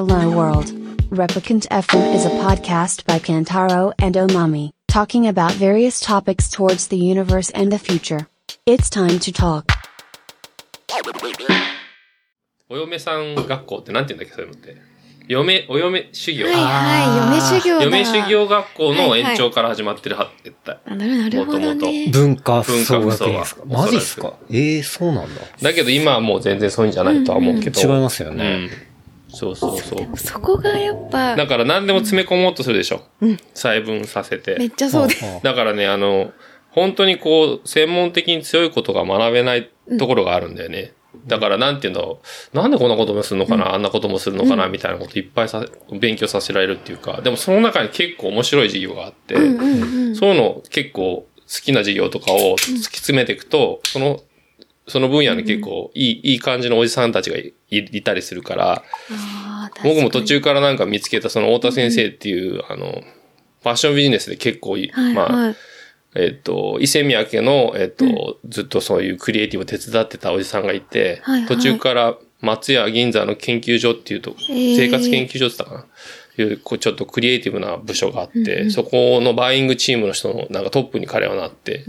Hello World. Replicant FM is a podcast by Kantaro and Omami, talking about various topics towards the universe and the future. It's time to talk. お嫁さん学校ってなんて言うんだっけ、そういうのって。嫁、お嫁修行。はいはい、嫁修行だ。嫁修行学校の延長から始まってるは、絶対。あなるなるほど元ね。文化文化総服装は学院ですかマジっすか？ええそうなんだ。だけど今はもう全然そういうんじゃないとは思うけど。違いますよね。うん。そうそうそう。そこがやっぱ、だから何でも詰め込もうとするでしょ。細分させて。めっちゃそうです。だからね、あの、本当にこう、専門的に強いことが学べないところがあるんだよね。だから、なんて言うんだろう。なんでこんなこともするのかな、あんなこともするのかな、みたいなこといっぱいさ、勉強させられるっていうか、でもその中に結構面白い授業があって、そういうの結構好きな授業とかを突き詰めていくと、その、その分野に結構いい、いい感じのおじさんたちがいいたりするから、僕も途中からなんか見つけたその太田先生っていう、あの、ファッションビジネスで結構まあ、はい。えっ、と、伊勢宮家の、えっ、と、ずっとそういうクリエイティブを手伝ってたおじさんがいて、途中から松屋銀座の研究所っていうと、ー。生活研究所って言ったかな？いうちょっとクリエイティブな部署があって、そこのバイイングチームの人のなんかトップに彼はなって、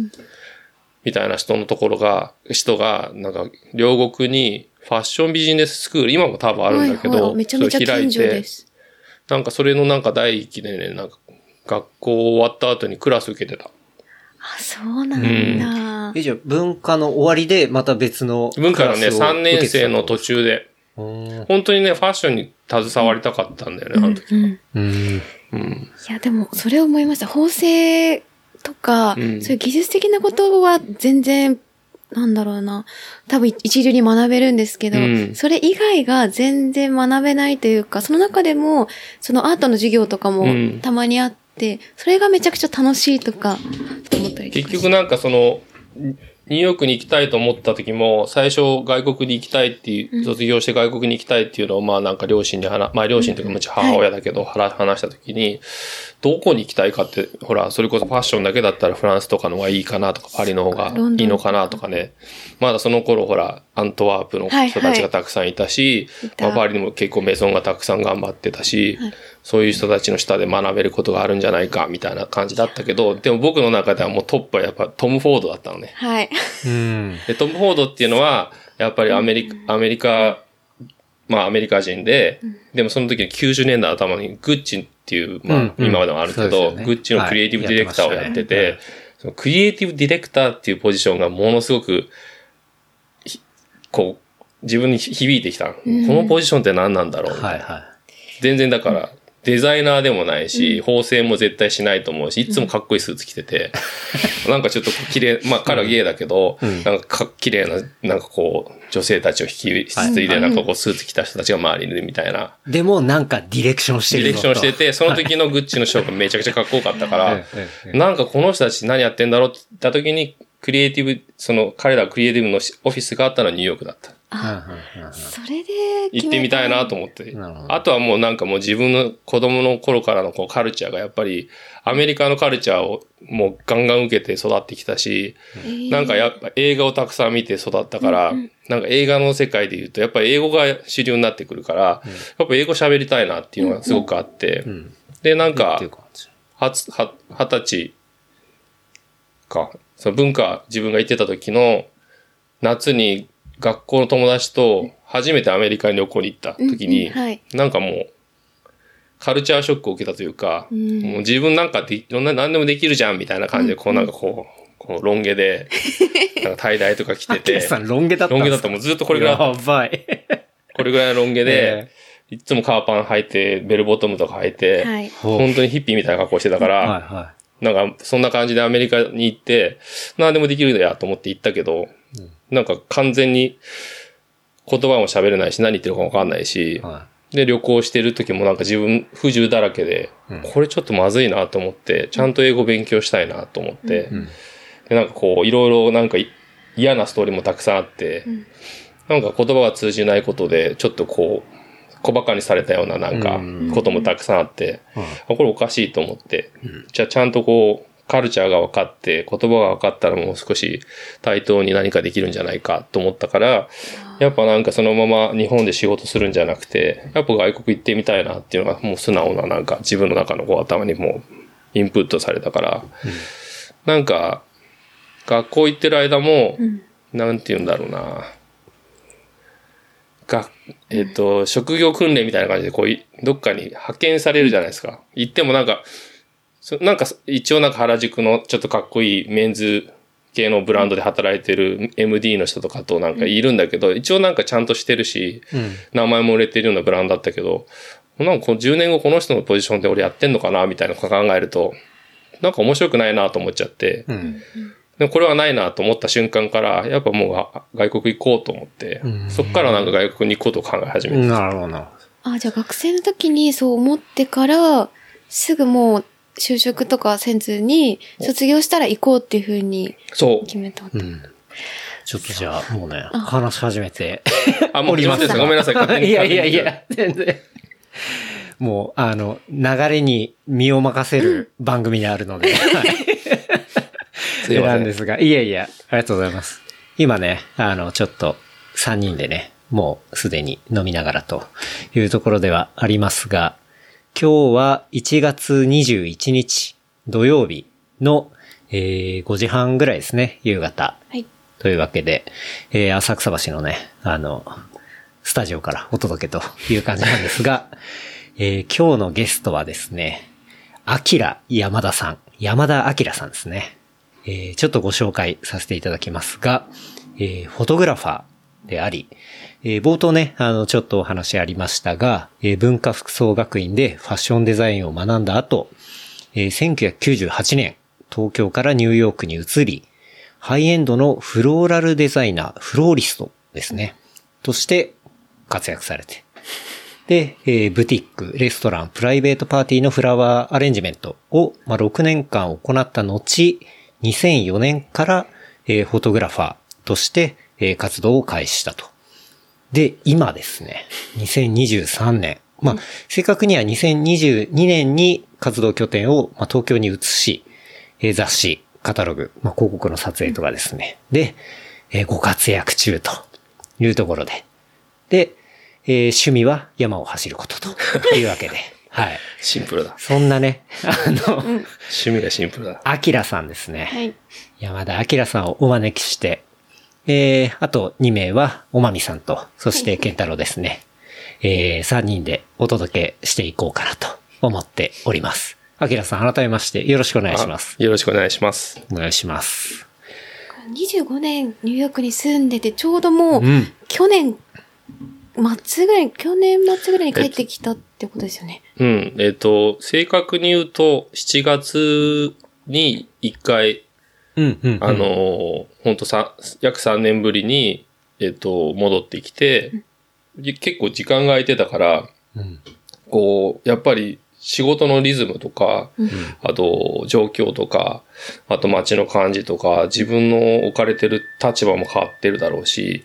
みたいな人のところが、人が、なんか、両国にファッションビジネススクール、今も多分あるんだけど、はいはい、めちゃめちゃ近いて、所です。なんかそれのなんか第一期でね、なんか、学校終わった後にクラス受けてた。あ、そうなんだ。え、じゃあ文化の終わりでまた別の文化のね、クラスを3年生の途中で、うん。本当にね、ファッションに携わりたかったんだよね、あの時。うん。うん。うん。いや、でも、それを思いました。縫製とか、うんそういう技術的なことは全然、なんだろうな。多分一流に学べるんですけど、うん。それ以外が全然学べないというか、その中でも、そのアートの授業とかもうん。たまにあって、それがめちゃくちゃ楽しいとか、思ったりとか結局なんかその、ニューヨークに行きたいと思った時も、最初外国に行きたいっていう、卒業して外国に行きたいっていうのを、まあなんか両親に話、まあ両親というか、もち母親だけど、話話した時に、どこに行きたいかって、ほら、それこそファッションだけだったらフランスとかの方がいいかなとか、パリの方がいいのかなとかね。まだその頃ほら、アントワープの人たちがたくさんいたし、まあパリにも結構メゾンがたくさん頑張ってたし、そういう人たちの下で学べることがあるんじゃないか、みたいな感じだったけど、でも僕の中ではもうトップはやっぱトム・フォードだったのね。はい。うん。で、トム・フォードっていうのは、やっぱりアメリカ、アメリカ、まあアメリカ人で、でもその時に90年代頭にグッチっていう、まあ今までもあるけど、グッチのクリエイティブディレクターをやってて、そのクリエイティブディレクターっていうポジションがものすごく、ひこう、自分に響いてきた。このポジションって何なんだろうみたいな。はいは全然だから、デザイナーでもないし、縫製も絶対しないと思うし、いつもかっこいいスーツ着てて、なんかちょっと綺麗、まあ彼はゲイだけど、なんかか綺麗な、なんかこう、女性たちを引き継いで、なんかこうスーツ着た人たちが周りにいるみたいな、い。でもなんかディレクションしてディレクションしてて、その時のグッチのショーがめちゃくちゃかっこよかったから なんかこの人たち何やってんだろうって言った時に、クリエイティブ、その彼らクリエイティブのオフィスがあったのはニューヨークだった。それで、行ってみたいなと思って。あとはもうなんかもう自分の子供の頃からのこうカルチャーがやっぱりアメリカのカルチャーをもうガンガン受けて育ってきたし、なんかやっぱ映画をたくさん見て育ったから、なんか映画の世界で言うとやっぱり英語が主流になってくるから、やっぱ英語喋りたいなっていうのがすごくあって、で、なんか二十歳か、その文化、自分が行ってた時の夏に学校の友達と初めてアメリカに旅行に行った時に、うんうんはい。なんかもう、カルチャーショックを受けたというか、もう自分なんかでいろんな何でもできるじゃんみたいな感じで、こうなんかこう、こうロン毛で、なんかタイダイとか着てて、さんロン毛だったロン毛だった。らもうずっとこれぐらいやばい。これぐらいのロン毛でえ、いつもカーパン履いて、ベルボトムとか履いて、はい。本当にヒッピーみたいな格好してたから、はい。はなんか、そんな感じでアメリカに行って、何でもできるやと思って行ったけど、なんか完全に言葉も喋れないし、何言ってるかわかんないしい。、はで、旅行してる時もなんか自分不自由だらけで、これちょっとまずいなと思って、ちゃんと英語勉強したいなと思って、で、なんかこう、いろいろなんかい嫌なストーリーもたくさんあって、なんか言葉が通じないことで、ちょっとこう、小馬鹿にされたようななんかうん。こともたくさんあって、あこれおかしいと思って、じゃあちゃんとこう、カルチャーが分かって、言葉が分かったらもう少し対等に何かできるんじゃないかと思ったから、やっぱなんかそのまま日本で仕事するんじゃなくて、やっぱ外国行ってみたいなっていうのがもう素直ななんか自分の中のこう頭にもうインプットされたから、なんか学校行ってる間も、なんて言うんだろうな。が、えっ、と、職業訓練みたいな感じで、こうい、どっかに派遣されるじゃないですか。行ってもなんか、そなんか、一応なんか原宿のちょっとかっこいいメンズ系のブランドで働いてる MD の人とかとなんかいるんだけど、一応なんかちゃんとしてるし、うん。名前も売れてるようなブランドだったけど、なんかこう10年後この人のポジションで俺やってんのかなみたいなのを考えると、なんか面白くないなと思っちゃって、うん。でもこれはないなと思った瞬間から、やっぱもうあ外国行こうと思ってうん、そっからなんか外国に行こうと考え始めて。なるほどな。あ、じゃあ学生の時にそう思ってから、すぐもう就職とかせずに、卒業したら行こうっていうふうにそう。決めたわけ。うん。ちょっとじゃあ、もうね、話し始めて。あ、もうおりますすごめんなさい。勝手にいやいやいや、全然。もう、あの、流れに身を任せる番組であるので、はいすいませんなんですが、いやいや、ありがとうございます。今ね、あの、ちょっと、3人でね、もうすでに飲みながらというところではありますが、今日は1月21日土曜日の、えー5時半ぐらいですね、夕方。はい。というわけで、えー浅草橋のね、あの、スタジオからお届けという感じなんですが、えー今日のゲストはですね、アキラ山田さん、山田アキラさんですね。えーちょっとご紹介させていただきますが、えーフォトグラファーであり、えー冒頭ね、あの、ちょっとお話ありましたが、えー文化服装学院でファッションデザインを学んだ後、えー1998年、東京からニューヨークに移り、ハイエンドのフローラルデザイナー、フローリストですね。として活躍されて。で、えーブティック、レストラン、プライベートパーティーのフラワーアレンジメントを、まあ、6年間行った後、2004年から、えーフォトグラファーとして、えー活動を開始したと。で、今ですね、2023年。まあ、正確には2022年に活動拠点を、まあ、東京に移し、えー雑誌、カタログ、まあ、広告の撮影とかですね。で、えーご活躍中というところで。で、えー趣味は山を走ることと いうわけで。はい。シンプルだ。そんなね、あの、趣味がシンプルだ。アキラさんですね。はい。山田明さんをお招きして、えー、あと2名は、おまみさんと、そして健太郎ですね。えー、3人でお届けしていこうかなと思っております。明さん、改めましてよろしくお願いします。あよろしくお願いします。お願いします。25年ニューヨークに住んでて、ちょうどもう、うん。去年末ぐらい、去年末ぐらいに帰ってきたってことですよね。うん。えっ、と、正確に言うと、7月に1回、うん、うん。あの、本当さ、約3年ぶりに、えっ、と、戻ってきて、で結構時間が空いてたから、うん、こう、やっぱり仕事のリズムとか、あと状況とか、あと街の感じとか、自分の置かれてる立場も変わってるだろうし、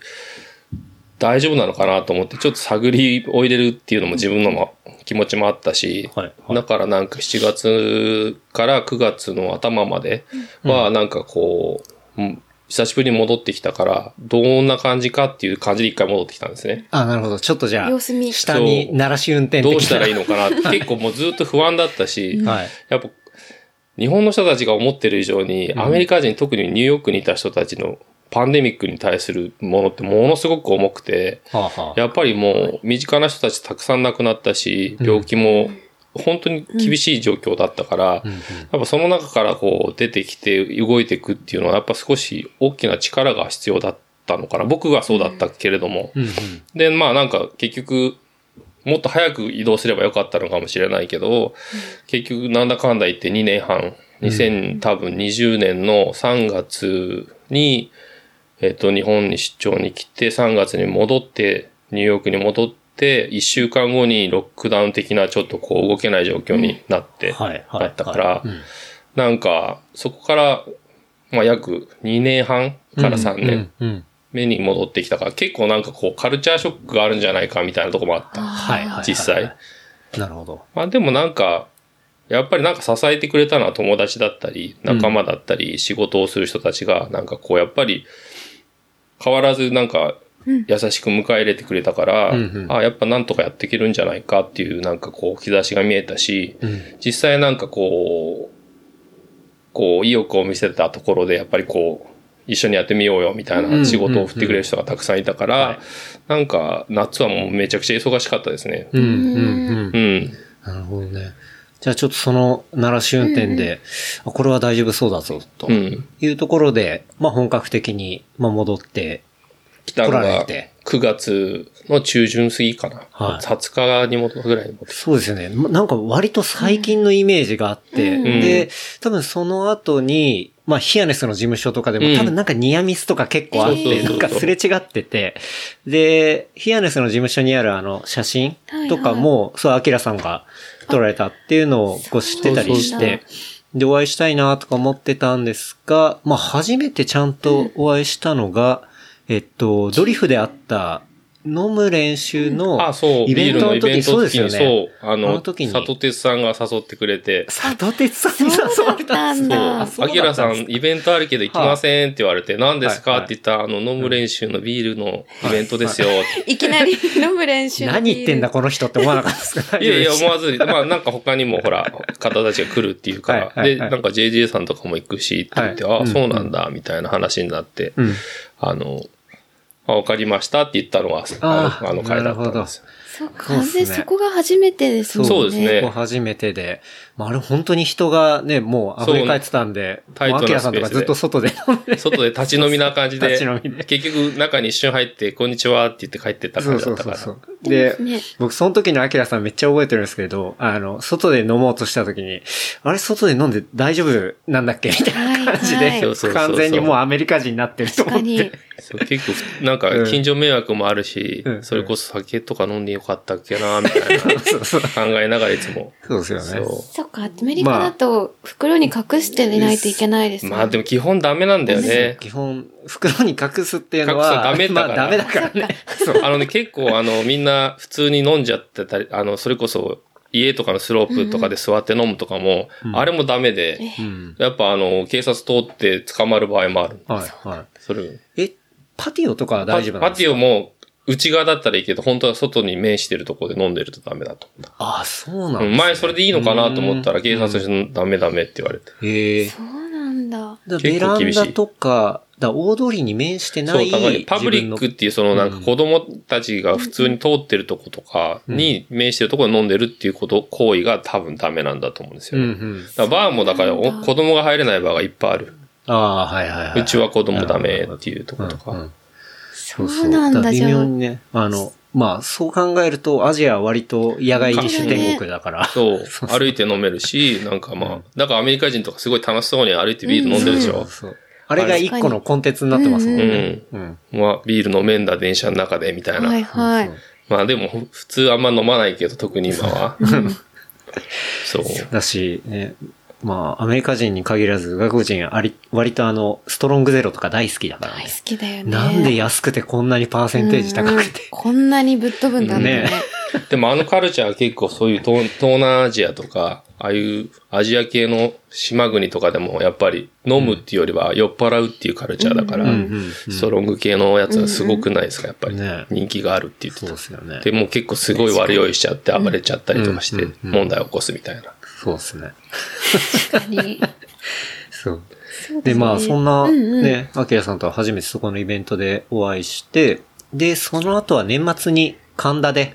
大丈夫なのかなと思って、ちょっと探りを入れるっていうのも自分のも気持ちもあったし、はいはい。だからなんか7月から9月の頭までは、なんかこう、うん久しぶりに戻ってきたから、どんな感じかっていう感じで一回戻ってきたんですね。あ、なるほど。ちょっとじゃあ、様子見。下に鳴らし運転どうしたらいいのかなって 結構もうずっと不安だったし、はい。やっぱ、日本の人たちが思ってる以上に、アメリカ人、特にニューヨークにいた人たちのパンデミックに対するものってものすごく重くて、やっぱりもう身近な人たちたくさん亡くなったし、病気も本当に厳しい状況だったから、やっぱその中からこう出てきて動いていくっていうのはやっぱ少し大きな力が必要だったのかな。僕がそうだったけれども。で、まあなんか結局、もっと早く移動すればよかったのかもしれないけど、結局なんだかんだ言って2年半、2000多分20年の3月に、えっと、日本に出張に来て、3月に戻って、ニューヨークに戻って、1週間後にロックダウン的なちょっとこう動けない状況になって、はい、はい。だったからうんなんか、そこから、まあ約2年半から3年うん、うん。目に戻ってきたから、結構なんかこうカルチャーショックがあるんじゃないかみたいなとこもあった。はい、はい。実際。なるほど。まあでもなんか、やっぱりなんか支えてくれたのは友達だったり、仲間だったり、仕事をする人たちが、なんかこう、やっぱり、変わらずなんか、優しく迎え入れてくれたから、うんうんあやっぱなんとかやっていけるんじゃないかっていうなんかこう兆しが見えたし、うん。実際なんかこう、こう意欲を見せたところでやっぱりこう、一緒にやってみようよみたいなん仕事を振ってくれる人がたくさんいたから、はいなんか夏はもうめちゃくちゃ忙しかったですね。うん。うん。うんう。ん。なるほどね。じゃあちょっとその奈良市運転で、あこれは大丈夫そうだぞ、とうん。いうところで、まあ本格的に、まあ戻って、来たのがれて。9月の中旬過ぎかな。はい。20日に戻ぐらいに戻って。きそうですよね。まなんか割と最近のイメージがあって、うん。で、多分その後に、まあヒアネスの事務所とかでも、うん。多分なんかニアミスとか結構あって、なんかすれ違ってて、で、ヒアネスの事務所にあるあの写真とかも、そう、アキラさんが撮られたっていうのをこう知ってたりして、で、お会いしたいなとか思ってたんですが、まあ初めてちゃんとお会いしたのが、えっと、ドリフであった、飲む練習のあ、そう、イベントの時に、ビールのイベンそうですよトの時に、ね。そう、ああのの、時に。佐藤哲さんが誘ってくれて、佐藤哲さんに誘われたんですね。そうだったんだ。あそうアキラさん、イベントあるけど行きませんって言われて、何ですかはいって言ったら、あの、飲む練習のビールのイベントですよ。って。いきなり飲む練習何言ってんだこの人って思わなかったですか？いやいや、思わずに、まあなんか他にもほら、方たちが来るっていうから、で、はいなんか JJ さんとかも行くしって言って、あはいうん。そうなんだ、みたいな話になって、うん。あの、あわかりましたって言ったのが、あの、あの回だったんですよ。そう、そう完っすね全そこが初めてですもんね。そうですね初めてで。まあ、あれ本当に人がね、もう溢れ返ってたんで、タイトなもうアキラさんとかずっと外で飲んで。外で立ち飲みな感じで、立ち飲みで結局中に一瞬入って、こんにちはって言って帰ってった感じだったから。そうそうそう。で、ね僕その時のアキラさんめっちゃ覚えてるんですけど、あの、外で飲もうとした時に、あれ外で飲んで大丈夫なんだっけみたいな感じではいはい完全にもうアメリカ人になってると思って。。そう結構、なんか近所迷惑もあるし、うんそれこそ酒とか飲んでよかったっけな、みたいな そうそう。考えながらいつも。そうですよね。か、アメリカだと袋に隠して寝ないといけないですう。もんまあでも基本ダメなんだよね。基本、袋に隠すっていうのは、隠すのダメだからまあダメだからね。そう。あのね、結構あの、みんな普通に飲んじゃってたり、あの、それこそ、家とかのスロープとかで座って飲むとかも、あれもダメで、うん。やっぱあの、警察通って捕まる場合もある。はい、はい。それ、え、パティオとかは大丈夫なんパですか？ティオも、内側だったらいいけど、本当は外に面してるところで飲んでるとダメだと思った。ああ、そうなんねうん前それでいいのかなと思ったら、警察うんにダメダメって言われて。へえ。そうなんだ。だ結ベラ構厳しいンダとか、だ大通りに面してなそう、い。だからパブリックっていうそのなんか子供たちが普通に通ってるとことかに面してるところで飲んでるっていうこと、行為が多分ダメなんだと思うんですよね。うんうん。バーもだから子供が入れないバーがいっぱいある。ああ、はいはいはい。うちは子供ダメっていうところとかうんうん。そうなんだ、微じゃあ。妙にね、あの、まあ、そう考えると、アジアは割と野外二種天国だから。そう、歩いて飲めるし、なんかまあ、だからアメリカ人とかすごい楽しそうに歩いてビール飲んでるでしょ。そう。あれが一個のコンテンツになってますもんね。うん。まあ、ビール飲めんだ電車の中でみたいな。はいはい。まあでも、普通あんま飲まないけど、特に今は。そう。だし、ね、まあ、アメリカ人に限らず、外国人あり、割とあの、ストロングゼロとか大好きだからね大好。きだよね。なんで安くてこんなにパーセンテージ高くて。こんなにぶっ飛ぶんだねね。でもあのカルチャーは結構そういう東東南アジアとか、ああいうアジア系の島国とかでもやっぱり飲むっていうよりは酔っ払うっていうカルチャーだから、ストロング系のやつはすごくないですか、やっぱりね。人気があるって言ってそうたですよね。で、もう結構すごい悪酔いしちゃって暴れちゃったりとかして問題を起こすみたいな。そうですね。確かに。そう。そうで、まあ、そんな、ね、アキラさんとは初めてそこのイベントでお会いして、で、その後は年末に神田で、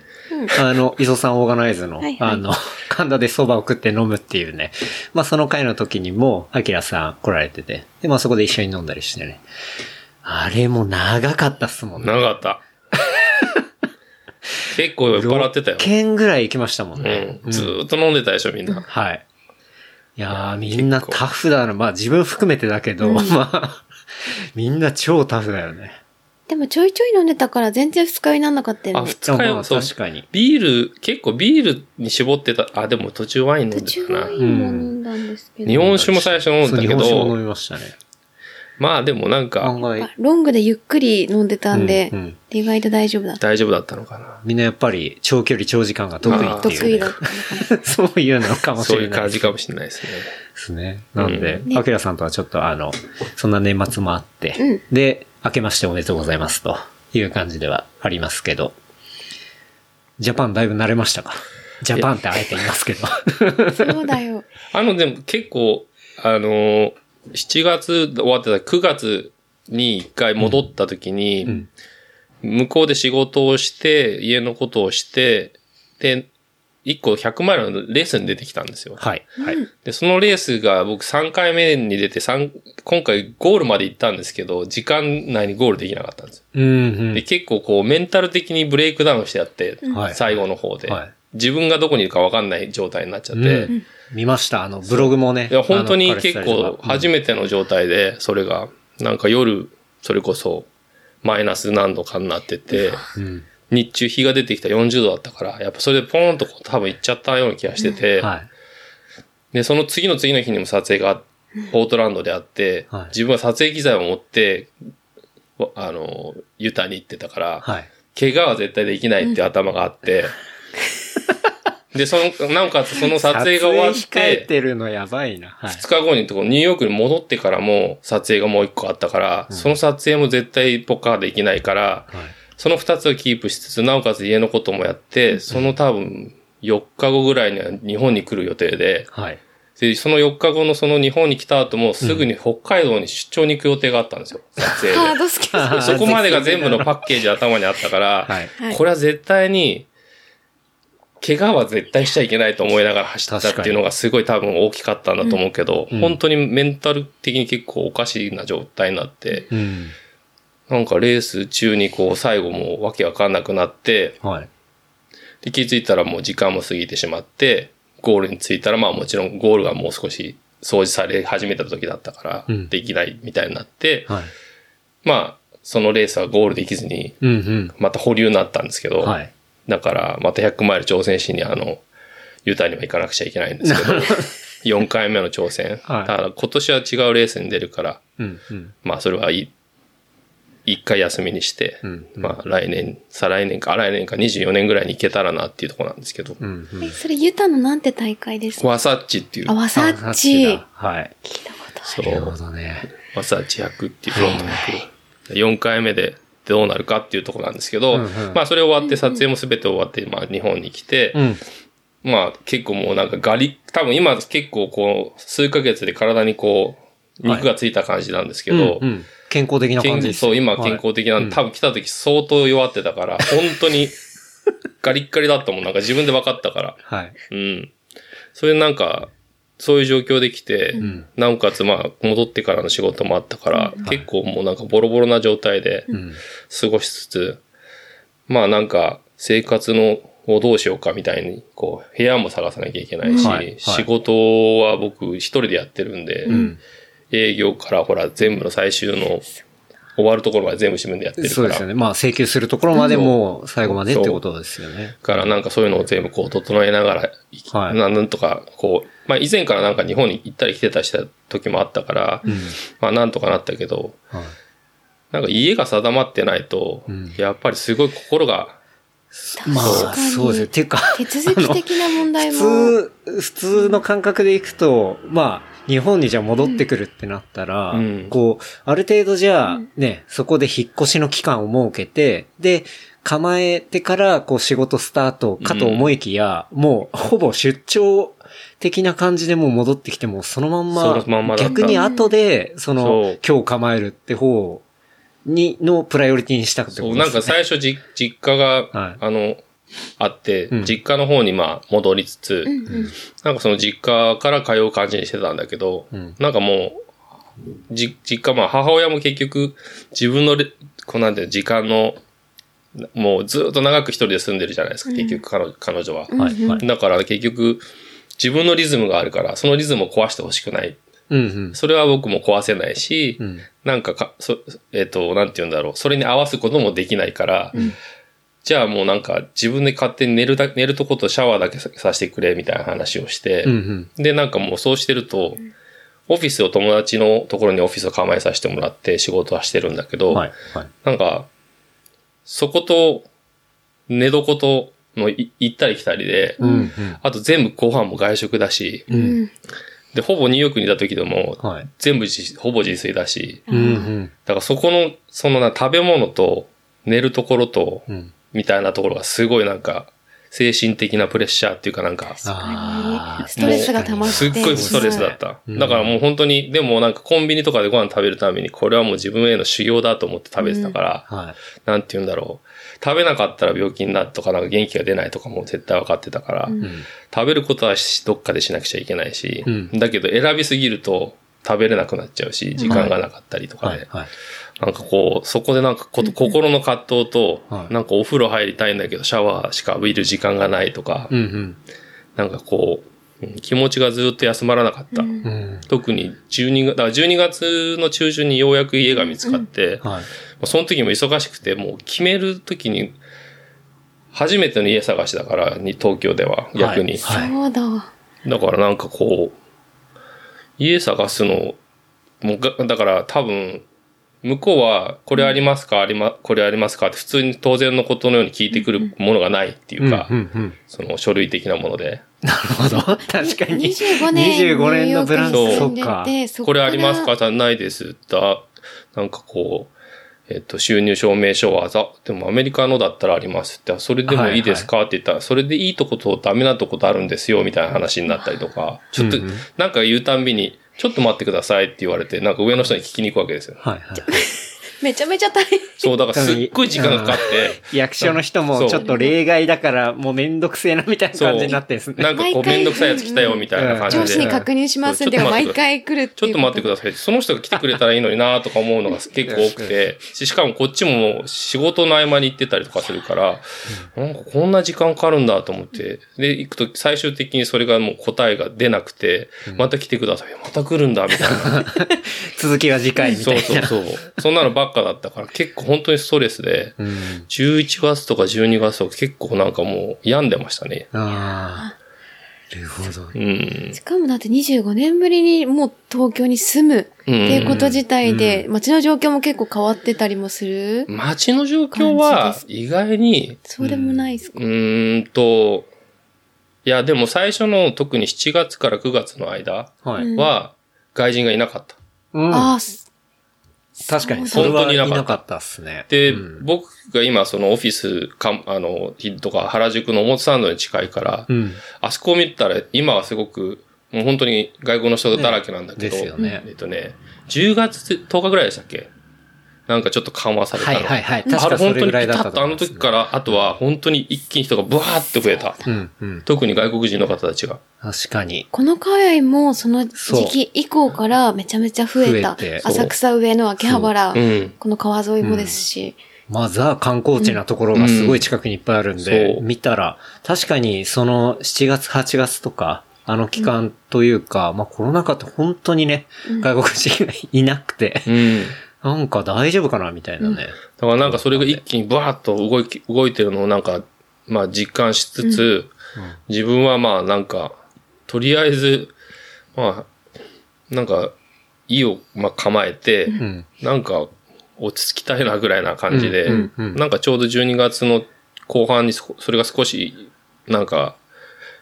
あの、磯さんオーガナイズの、はいはいあの、神田で蕎麦を食って飲むっていうね。まあ、その回の時にも、アキラさん来られてて、で、まあ、そこで一緒に飲んだりしてね。あれも長かったっすもんね。長かった。結構酔っ払ってたよ6。軒ぐらい行きましたもんうね。ん。ずーっと飲んでたでしょ、みんな。はい。いやー、みんなタフだな。まあ自分含めてだけど、まあ、みんな超タフだよね。でもちょいちょい飲んでたから全然二日酔いになんなかったよあ、ね。二日まあ酔い、そう確かに。ビール、結構ビールに絞ってた、あ、でも途中ワイン飲ん途中でたな。ワインも飲んだんですけど。日本酒も最初飲んだけそう日本酒も飲ど、みましたね。まあでもなんか案外、ロングでゆっくり飲んでたんで、うんうん意外と大丈夫だった。大丈夫だったのかな。みんなやっぱり長距離長時間が得意っていう、得意だったのかな。そういうのかもしそうれないいう感じかもしれないですね。ですね。なんでう、んアキラさんとはちょっとあの、そんな年末もあって、うんで、明けましておめでとうございますという感じではありますけど、ジャパンだいぶ慣れましたか？ジャパンってあえて言いますけど。そうだよ。あの、でも結構、あのー、7月終わってた9月に一回戻った時に、ん向こうで仕事をして、家のことをして、で、1個100マイルのレースに出てきたんですよ。はい。はい。で、そのレースが僕3回目に出て、三今回ゴールまで行ったんですけど、時間内にゴールできなかったんですよ。うん、うんで、。結構こうメンタル的にブレイクダウンしてやって、はい最後の方で、はい自分がどこにいるか分かんない状態になっちゃって、うん見ました。あの、ブログもね。いや、本当に結構初めての状態で、それが、なんか夜、それこそ、マイナス何度かになってて、うん日中日が出てきた40度だったから、やっぱそれでポーンとこう多分行っちゃったような気がしてて、はい。で、その次の次の日にも撮影がポートランドであって、はい自分は撮影機材を持って、わあの、ユタに行ってたから、はい。怪我は絶対できないって頭があって、で、その、なおかつその撮影が終わっ撮影控えて、てるのやばいな。はい。二日後にとこニューヨークに戻ってからも撮影がもう一個あったから、その撮影も絶対ポカーできないから、はい。その二つをキープしつつ、なおかつ家のこともやって、その多分4日後ぐらいには日本に来る予定で、はい。で、その4日後のその日本に来た後もすぐに北海道に出張に行く予定があったんですよ、撮影で。ハードスケジュール。で そこまでが全部のパッケージ頭にあったから、はい。はいこれは絶対に、怪我は絶対しちゃいけないと思いながら走ったっていうのがすごい多分大きかったんだと思うけど、うん本当にメンタル的に結構おかしな状態になって、うん。なんかレース中にこう最後もうわけわかんなくなって、はい。で気づいたらもう時間も過ぎてしまって、ゴールに着いたらまあもちろんゴールがもう少し掃除され始めた時だったからうん、できないみたいになって、はい。まあそのレースはゴールできずに、うんまた保留になったんですけど、うん。はい。だから、また100マイル挑戦しに、あの、ユタには行かなくちゃいけないんですけど、4回目の挑戦。はいただ、今年は違うレースに出るから、うんうん。まあ、それはい一回休みにして、うんまあ、来年、再来年か、来年か24年ぐらいに行けたらなっていうところなんですけど、うんうん。えそれユタのなんて大会ですか？ワサッチっていうあ、、ワサッあチ。だはい。聞いたことあそなるほう、どね。ワサッチ100っていうフロント100。4回目でどうなるかっていうところなんですけど、うんうんまあ、それ終わって、撮影も全て終わって、まあ、日本に来て、うん。まあ結構もうなんかガリ、多分今結構こう、数ヶ月で体にこう、肉がついた感じなんですけど、うんうん健康的な感じです。健そう、今健康的なんで、多分来た時相当弱ってたから、本当にガリッガリだったもん、なんか自分で分かったから。はい。うん。それなんか、そういう状況で来て、ん。なおかつまあ戻ってからの仕事もあったから、結構もうなんかボロボロな状態でうん。過ごしつつ、まあなんか生活のをどうしようかみたいに、こう、部屋も探さなきゃいけないし、うんはい。はい。仕事は僕一人でやってるんで、うん。営業からほら全部の最終の終わるところまで全部自分でやってるから、そうですよね。まあ、請求するところまでも最後までってことですよね。からなんかそういうのを全部こう整えながら、はいなんとかこう、まあ以前からなんか日本に行ったり来てたりした時もあったから、うん。まあなんとかなったけど、はい。なんか家が定まってないと、んやっぱりすごい心が、まあ、確かにそうですね。っていうか、手続き的な問題も。普通、普通の感覚でいくと、まあ、日本にじゃあ戻ってくるってなったら、うん。こう、ある程度じゃあ、ね、そこで引っ越しの期間を設けて、で、構えてから、こう仕事スタートかと思いきや、もう、ほぼ出張的な感じでもう戻ってきても、そのまんま、まんま逆に後で、そのそう、今日構えるって方に、のプライオリティにしたってことそう、ですね。なんか最初じ実家が、はい。あの、あって、うん実家の方にまあ戻りつつ、うんうんなんかその実家から通う感じにしてたんだけど、うんなんかもう、じ、実家、まあ母親も結局自分のレ、こうなんていうの時間の、もうずっと長く一人で住んでるじゃないですか、結局彼女彼女は。はい、はい。だから結局自分のリズムがあるから、そのリズムを壊してほしくない。うんうん。それは僕も壊せないし、うん。なんかか、そ、えっ、と、なんて言うんだろう。それに合わすこともできないから、じゃあもうなんか自分で勝手に寝るだ、寝るとことシャワーだけささせてくれみたいな話をして、うんうん。で、なんかもうそうしてると、オフィスを友達のところにオフィスを構えさせてもらって仕事はしてるんだけど、はい。はい。なんか、そこと、寝床とのい行ったり来たりで、うん。うん。あと全部ご飯も外食だし、う。うんん。で、ほぼニューヨークにいた時でも、はい。全部自ほぼ自炊だし、うん。うん。だからそこの、そのな、食べ物と寝るところと、うん。みたいなところがすごいなんか、精神的なプレッシャーっていうかなんか、あストレスが溜まって。すっごいストレスだった。うんだからもう本当に、でもなんかコンビニとかでご飯食べるために、これはもう自分への修行だと思って食べてたから、あ。はい。なんて言うんだろう。食べなかったら病気になるとか、なんか元気が出ないとかも絶対分かってたから、うんうん。食べることはしどっかでしなくちゃいけないし、うんだけど選びすぎると食べれなくなっちゃうし、時間がなかったりとかで、はい。はい。なんかこう、そこでなんかこ心の葛藤と、はいなんかお風呂入りたいんだけどシャワーしか浴びる時間がないとか、うん。うん。なんかこう、うん気持ちがずっと休まらなかった。特に12月、だから12月の中旬にようやく家が見つかって、はい。その時も忙しくて、もう決める時に、初めての家探しだから、に東京では逆に。はいそうだ。だからなんかこう、家探すの、もうが、だから多分、向こうは、これありますか、ありま、これありますかって普通に当然のことのように聞いてくるものがないっていうか、うん。うん。その書類的なもので、なるほど。確かに。25年25年のブランそうス、そ住んでっか。これありますか？かないですって、あなんかこう、えっと、収入証明書は、ざでもアメリカのだったらあります。って、それでもいい。ですか？って言ったら、それでいいとことダメなとことあるんですよ、みたいな話になったりとか、ちょっとなんか言うたんびに、ちょっと待ってくださいって言われて、なんか上の人に聞きに行くわけですよ。はいはい。めちゃめちゃ大変。そう、だからすっごい時間がかかって、役所の人そうもちょっと例外だからもうめんどくせえなみたいなそう感じになってんですね。なんかこうめんどくさいやつ来たよ、みたいな感じで。上司に確認しますって、そうちょっと待毎回来るっていう。ちょっと待ってください。その人が来てくれたらいいのになとか思うのが結構多くて、ししかもこっちももう仕事の合間に行ってたりとかするから、なんかこんな時間かかるんだと思って、で、行くと最終的にそれがもう答えが出なくて、また来てください。また来るんだ、みたいな。続きは次回みたそいうな。そうそう。そんなのばっかだったから、結構本当にストレスで、うん。11月とか12月とか結構なんかもう病んでましたね。ああ。なるほど。うん。しかもだって25年ぶりにもう東京に住むっていうこと自体で、街の状況も結構変わってたりもする、街の状況は意外に、そうでもないですか、うーんと、いや、でも最初の特に7月から9月の間は外人がいなかった。うん。ああ、す確かに、それはなかった。っすね。で、うん。僕が今そのオフィスか、あの、とか原宿の表参道に近いから、うん。あそこを見たら今はすごく、もう本当に外国の人だらけなんだけど、ですよね。えっとね、10月10日ぐらいでしたっけ？なんかちょっと緩和されたの。はいはいはい。確かそ本当にピれぐらいだタッとあのったと思います時から、あとは本当に一気に人がブワーって増えた。うんうん。特に外国人の方たちが。確かに。この海外もその時期以降からめちゃめちゃ増えた。増え浅草上の秋葉原、うん。この川沿いもですし。まあ、ザ観光地なところがすごい近くにいっぱいあるんで、そう見たら、確かにその7月8月とか、あの期間というか、まあコロナ禍って本当にね、外国人がいなくて、うん。なんか大丈夫かなみたいなね。だからなんかそれが一気にブワーッと動き、動いてるのをなんか、まあ実感しつつ、自分はまあなんか、とりあえず、まあ、なんか、意をまあ構えて、うん。なんか、落ち着きたいなぐらいな感じで、うんうんうんなんかちょうど12月の後半にそそれが少し、なんか、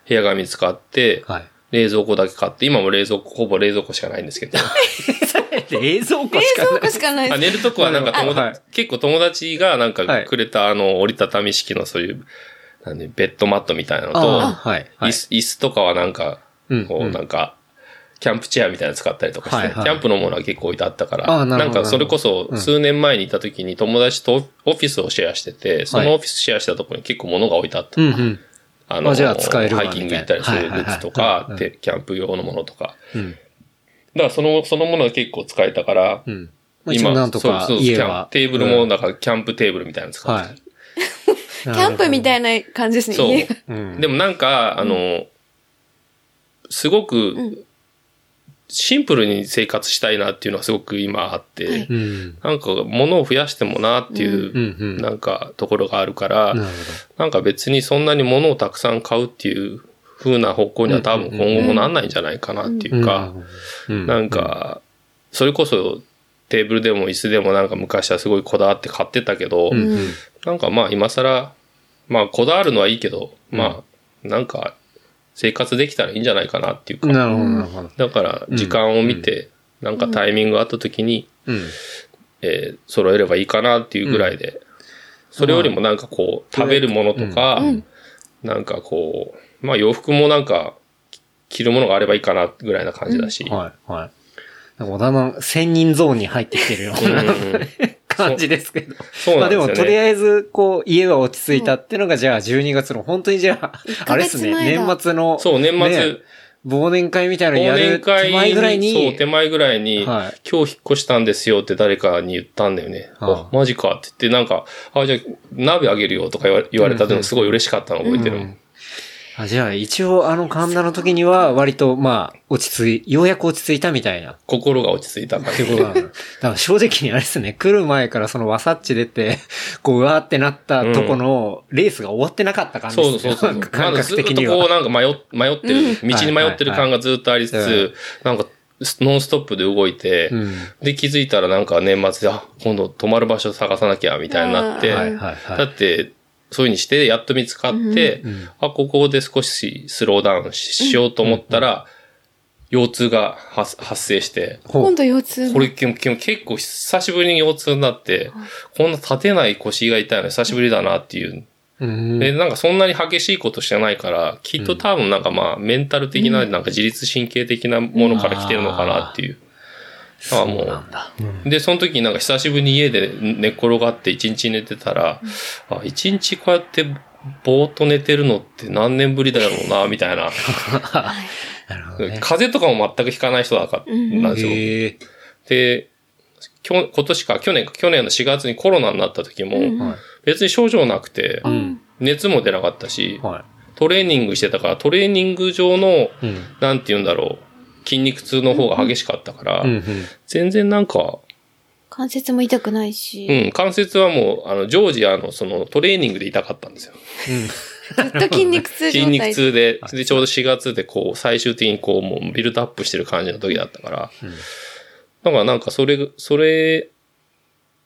部屋が見つかって、はい。冷蔵庫だけ買って、今も冷蔵庫、ほぼ冷蔵庫しかないんですけど、冷蔵庫冷しかない蔵庫しかないあです。寝るとこはなんか友達、はい結構友達がなんかはいくれたあの折りたたみ式のそういう、なんで、ベッドマットみたいなのと、はい。はい椅。子、椅子とかはなんか、こう、なんか、キャンプチェアみたいなの使ったりとかして、はいはいキャンプのものは結構置いてあったから、なんかそれこそ数年前にいた時に友達とオフィスをシェアしてて、そのオフィスシェアしたところに結構物が置いてあった。うんうん。あの、あじゃあ使えるわハイキング行ったりするグッズとはいはいはい、かで、キャンプ用のものとか。うん。だからその、そのものが結構使えたから、うん。まあ、一応なんとかそうそう家は。キャンテーブルも、なんかキャンプテーブルみたいなの使ってはい。キャンプみたいいな感じですね。そう。でもなんか、あの、すごく、シンプルに生活したいなっていうのはすごく今あって、はい。うん。なんか物を増やしてもなっていう。なんかところがあるから、なんか別にそんなに物をたくさん買うっていう風な方向には多分今後もなんないんじゃないかなっていうか、うん。なん、か、それこそテーブルでも椅子でもなんか昔はすごいこだわって買ってたけど、うんうん。なんかまあ今更、まあこだわるのはいいけど、まあなんか生活できたらいいんじゃないかなっていうか、なるほど、なるほど。だから時間を見て、なんかタイミングがあった時に、うん。えー揃えればいいかなっていうぐらいで、それよりもなんかこう、食べるものとか、うん。なんかこう、まあ洋服もなんか、着るものがあればいいかなぐらいな感じだし。はい、はい。なんか小田の千人ゾーンに入ってきてるような。うんうん感じですけど。そうまあでも、なんですよね。とりあえず、こう、家は落ち着いたっていうのが、じゃあ12月の、本当にじゃあ、あれですね、年末の、そう、年末、ね忘年会みたいなのや忘年る会手前ぐらいに、そう、手前ぐらいに、はい今日引っ越したんですよって誰かに言ったんだよね。はああ、マジかって言って、なんか、あ、じゃあ、鍋あげるよとか言わ言われたのすごい嬉しかったの覚えてる。うんあじゃあ、一応、あの神田の時には、割と、まあ、落ち着い、ようやく落ち着いたみたいな。心が落ち着いたからってことなの。だから正直にあれですね、来る前からそのワサッチ出て、こう、うわーってなったとこの、レースが終わってなかった感じですね。そうそうそう。なんか感まだずっと覚的には。こうなんか迷っ迷ってる、道に迷ってる感がずっとありつつ、なんかノンストップで動いて、うんで気づいたらなんか年末で、あ、今度泊まる場所探さなきゃみたいになって。だって、そういう風にして、やっと見つかって、んあ、ここで少しスローダウンししようと思ったら、腰痛が発発生して、今度腰痛。これ結構久しぶりに腰痛になって、こんな立てない腰が痛いの久しぶりだなっていう。うん。で、なんかそんなに激しいことしてないから、きっと多分なんかまあ、メンタル的な、なんか自律神経的なものから来てるのかなっていう。あもうなんだ。で、その時になんか久しぶりに家で寝っ転がって一日寝てたら、あ、一日こうやってぼーっと寝てるのって何年ぶりだろうな、みたいな。なるほどね。風邪とかも全くひかない人だから、んなんですよ。で、きょ今年か、去年か、去年の4月にコロナになった時も、はい。別に症状なくて、うん。熱も出なかったし、はトレーニングしてたから、トレーニング上の、い。うん。なんて言うんだろう、筋肉痛の方が激しかったから、うんうん。全然なんか、関節も痛くないし。うん、関節はもう、あの、常時、あの、その、トレーニングで痛かったんですよ。ずっと筋肉痛状態。筋肉痛で、で、ちょうど4月で、こう、最終的にこう、もう、ビルドアップしてる感じの時だったから、だからなんか、それ、それ、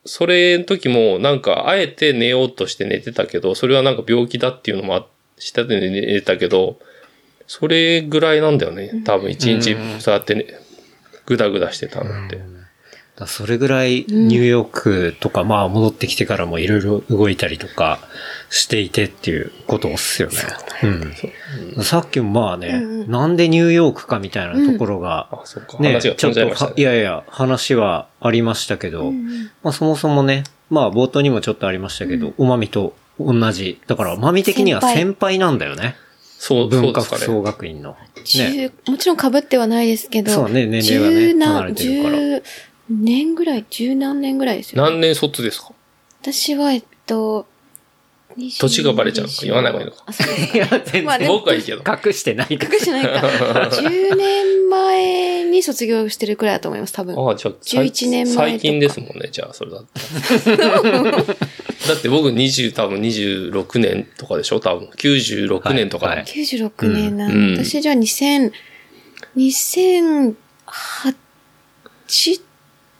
それの時も、なんか、あえて寝ようとして寝てたけど、それはなんか病気だっていうのもあ、下で寝てたけど、それぐらいなんだよね。多分一日、そうやってね、ぐだぐだしてたのって。だそれぐらいニューヨークとか、まあ戻ってきてからもいろいろ動いたりとかしていてっていうことっすよね。うん。さっきもまあね、なんでニューヨークかみたいなところが、あ、そっか。ね、ちょっといやいや、話はありましたけど、まあそもそもね、まあ冒頭にもちょっとありましたけど、おまみと同じ。だから、まみ的には先輩なんだよね。そう、そう文化服ですかね。装学院の。ね。十もちろん被ってはないですけど。そうね年齢がね十何離れてるから十年ぐらい、十何年ぐらいですよ。何年卒ですか？私は、えっと、20土地がバレちゃうのか言わない方がいいのかあ、そうですか。いや、全然まあでも僕はいいけど。隠してない隠してないか。10年前に卒業してるくらいだと思います、多分。ああ、じゃあ、さい11年前最近ですもんね、じゃあ、それだったら。だって僕20、多分26年とかでしょ多分。96年とか。はいはい96年な、うん私じゃあ2000、2008、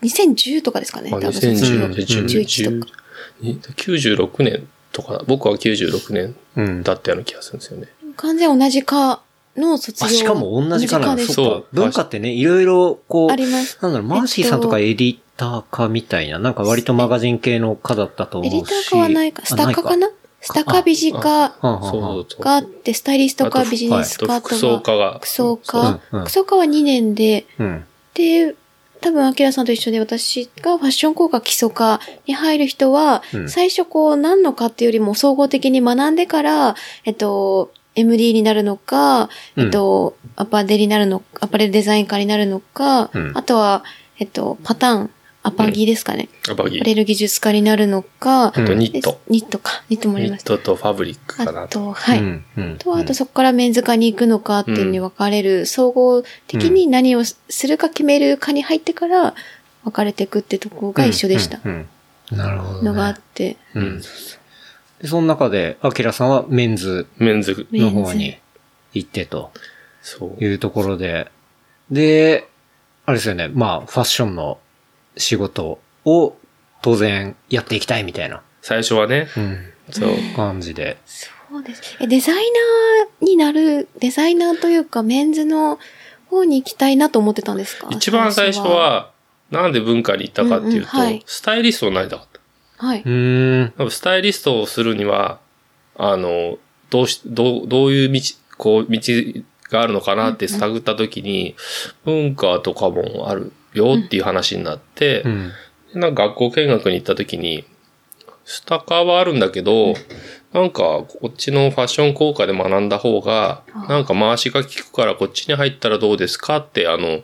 2010とかですかね。あ多分2010卒業年、11とか。96年とか、僕は96年うん。だったような気がするんですよね。完全同じ科の卒業。あ、しかも同じかな。同です。そう。文化ってね、いろいろ、こう、あります。なんだろう、マーシーさんとかエディターかみたいな、なんか割とマガジン系の科だったと思うし。エディター科はないか。スタカかな？スタカビジカはあはあはあそうそうそう。があって、スタイリストかビジネスあとか服装科が。服装そう科うんうん服装科は2年で、うん。で、多分、アキラさんと一緒で私がファッション工科基礎科に入る人は、うん。最初こう何のかっていうよりも総合的に学んでから、えっと、MD になるのか、うん。えっと、アパデリになるの、アパレルデザイン科になるのか、うん。あとは、えっと、パターン、アパギですかね。アパギアパ。レル技術科になるのか、あとニットで。ニットか。ニットもありニッます。トとファブリックかなと。あと、はい。と、あとそこからメンズ科に行くのかっていうのに分かれる、総合的に何をするか決める科に入ってから分かれていくってとこが一緒でした。なるほど、ね。のがあって。うん。で、その中で、アキラさんはメンズメンズ。の方に行ってとそう。いうところで、で、あれですよね、まあ、ファッションの仕事を当然やっていきたいみたいな、最初はね、うん、そう。感じで。そうです。え、デザイナーになる、デザイナーというか、メンズの方に行きたいなと思ってたんですか？一番最初。は、なんで文化に行ったかっていうと、うんうんはいスタイリストになりたかった。はい。うーん。多分スタイリストをするには、あの、どうし、どう、どういう道、こう、道があるのかなって探った時に、文化とかもあるよっていう話になって、うん。なんか学校見学に行った時に、スタカはあるんだけど、なんかこっちのファッション効果で学んだ方が、なんか回しが効くからこっちに入ったらどうですかって、あの、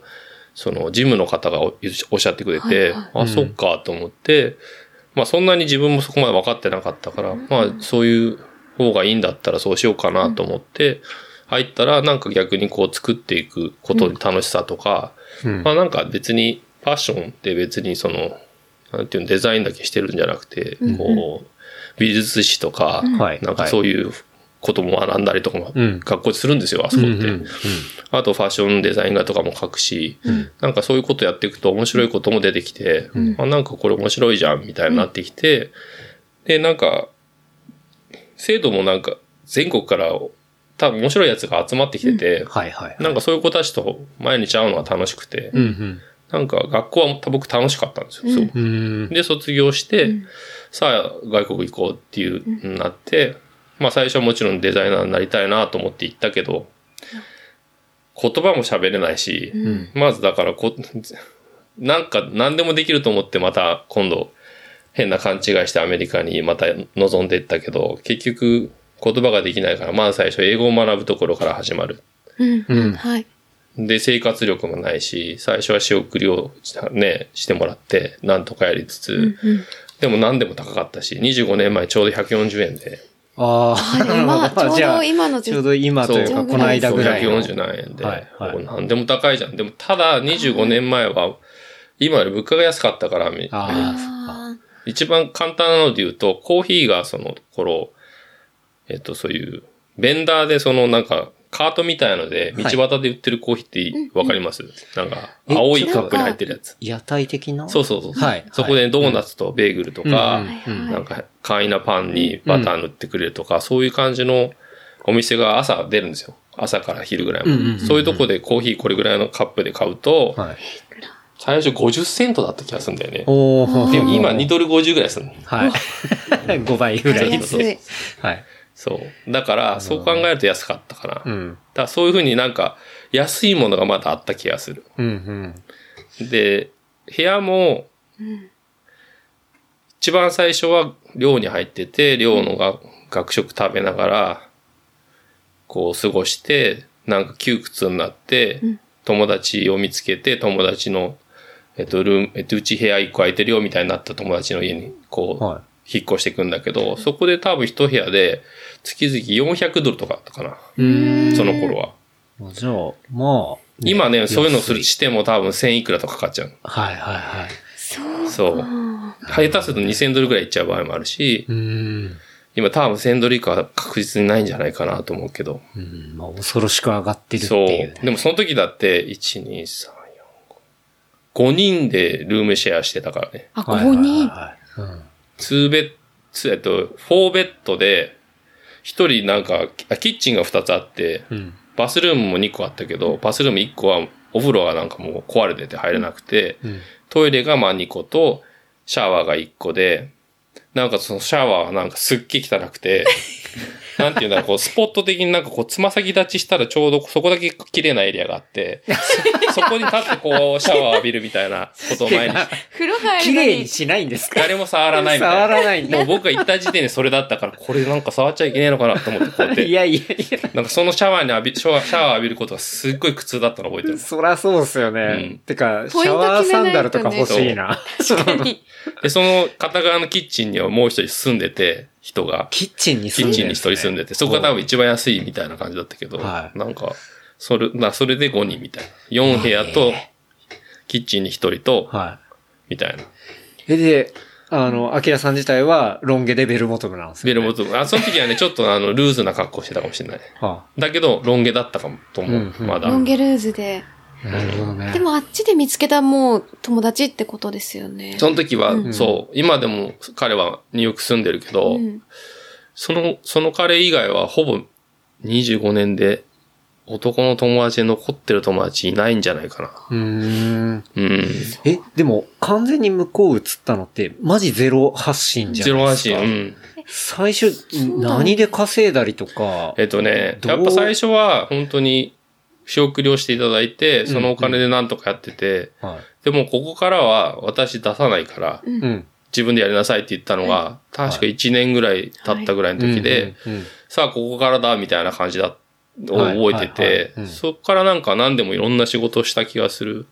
そのジムの方がおおっしゃってくれて、はいはい。あ、そっかと思って、まあそんなに自分もそこまで分かってなかったから、まあそういう方がいいんだったらそうしようかなと思って、入ったらなんか逆にこう作っていくことに楽しさとか、うん。まあなんか別にファッションって別にその、なんていうのデザインだけしてるんじゃなくて、こう、美術史とか、はい。なんかそういうことも学んだりとかもうん。学校でするんですよ、あそこって。うんうんうん。あとファッションデザイン画とかも書くし、なんかそういうことやっていくと面白いことも出てきて、あなんかこれ面白いじゃんみたいになってきて、で、なんか、生徒もなんか全国から多分面白いやつが集まってきてて、はいはい。なんかそういう子たちと毎日会うのが楽しくて、うんうん。なんか学校は僕楽しかったんですよ、すごくうーん。で、卒業して、さあ外国行こうっていう、なって、まあ最初はもちろんデザイナーになりたいなと思って行ったけど、言葉も喋れないし、まずだからこ、なんか何でもできると思ってまた今度変な勘違いしてアメリカにまた望んでいったけど、結局言葉ができないから、まず最初英語を学ぶところから始まる。うん。うんはい。で、生活力もないし、最初は仕送りをね、してもらって、なんとかやりつつ、うん。でも何でも高かったし、25年前ちょうど140円で、ああ今あ。ちょうどじゃあ今のちょうど今というか、この間ぐらいの。140何円で、はいはいもう何でも高いじゃん。でもただ25年前は、今より物価が安かったから、みああ一番簡単なので言うと、コーヒーがその頃、えっと、そういう、ベンダーでそのなんか、カートみたいので、道はい端で売ってるコーヒーってわかります、なんか、青いカップに入ってるやつ。屋台的な？そうそうそう。はいそこでドーナツとベーグルとか、うんうんなんか簡易なパンにバター塗ってくれるとか、そういう感じのお店が朝出るんですよ。朝から昼ぐらいまで。うんうんうんうんそういうとこでコーヒーこれぐらいのカップで買うと、はい。最初50セントだった気がするんだよね。おー。でも今2ドル50ぐらいするの。はい。5倍ぐらい。安い。はい。そう。だから、そう考えると安かったかな。だかうん。らそういうふうになんか、安いものがまだあった気がする。うんうん。で、部屋も、一番最初は寮に入ってて、寮のが学食食べながら、こう過ごして、なんか窮屈になって、友達を見つけて、友達の、えっと、ルーム、えっと、うち部屋一個空いてるよみたいになった友達の家に、こう、は引っ越していくんだけど、そこで多分一部屋で、月々400ドルとかだったかな。その頃は。じゃあ、まあ。今ね、そういうのするしても多分1000いくらとかかかっちゃう。はいはいはい。そう。そう。下手すると2000ドルぐらいいっちゃう場合もあるし、うん。今多分1000ドル以下は確実にないんじゃないかなと思うけど。うん。まあ、恐ろしく上がってるってそう。いうね。でもその時だって、1、2、3、4、5。5人でルームシェアしてたからね。あ、はいはい5人。はいはい。2ベッド、えっと、4ベッドで、1人なんか、あキッチンが2つあって、うん。うん。バスルームも2個あったけど、バスルーム1個はお風呂がなんかもう壊れてて入れなくて、うん。トイレがまあ2個と、シャワーが1個で、なんかそのシャワーはなんかすっげえ汚くて、なんていうんだろう、こうスポット的になんかこうつま先立ちしたらちょうどそこだけ綺麗なエリアがあって、そ そこに立ってこうシャワー浴びるみたいなことを前に、風呂入綺。麗にしないんですか誰も触らないみたいな。触らないんだもう僕が行った時点でそれだったから、これなんか触っちゃいけねえのかなと思ってこうやって。いやいやいや。なんかそのシャワーに浴び、シャワー浴びることがすっごい苦痛だったの覚えてる。そらそうですよね。うんてか、シャワーサンダルとか欲しいな。確かに。で、その片側のキッチンにはもう一人住んでて、人が。キッチンにキッチンに一人住んでて、そこが多分一番安いみたいな感じだったけど、はいなんか、それ、な、それで5人みたいな。4部屋と、キッチンに1人と、はみたいな。い。え、で、あの、アキラさん自体はロン毛でベルボトムなんですよ、ね。ベルボトム。あ、その時はね、ちょっとあの、ルーズな格好してたかもしれない。はだけど、ロン毛だったかも、と思う。うんうんまだ。ロンゲルーズで。あ、なるほどね。でもあっちで見つけたもう友達ってことですよね。その時は、うんそう、今でも彼はニューヨーク住んでるけど、うんその、その彼以外はほぼ25年で男の友達で残ってる友達いないんじゃないかな。うーん。うん。え、でも、完全に向こう移ったのって、マジゼロ発信じゃゼロ発ないですか？信。うん。最初、何で稼いだりとか、えっとね、やっぱ最初は本当に仕送りをしていただいて、そのお金でなんとかやってて、はでもここからは私出さないから、い。うん。自分でやりなさいって言ったのが、確か1年ぐらい経ったぐらいの時で、うん、うん。さあここからだみたいな感じだ、をはい。覚えてはい。はい。てうん、そっからなんか何でもいろんな仕事をした気がする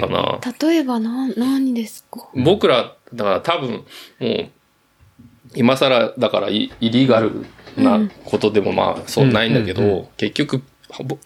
かな。例えばな、何ですか？僕ら、だから多分、もう、今更、だからイイリーガルなことでもまあ、そうないんだけうん。うん。ど、結局、ぼ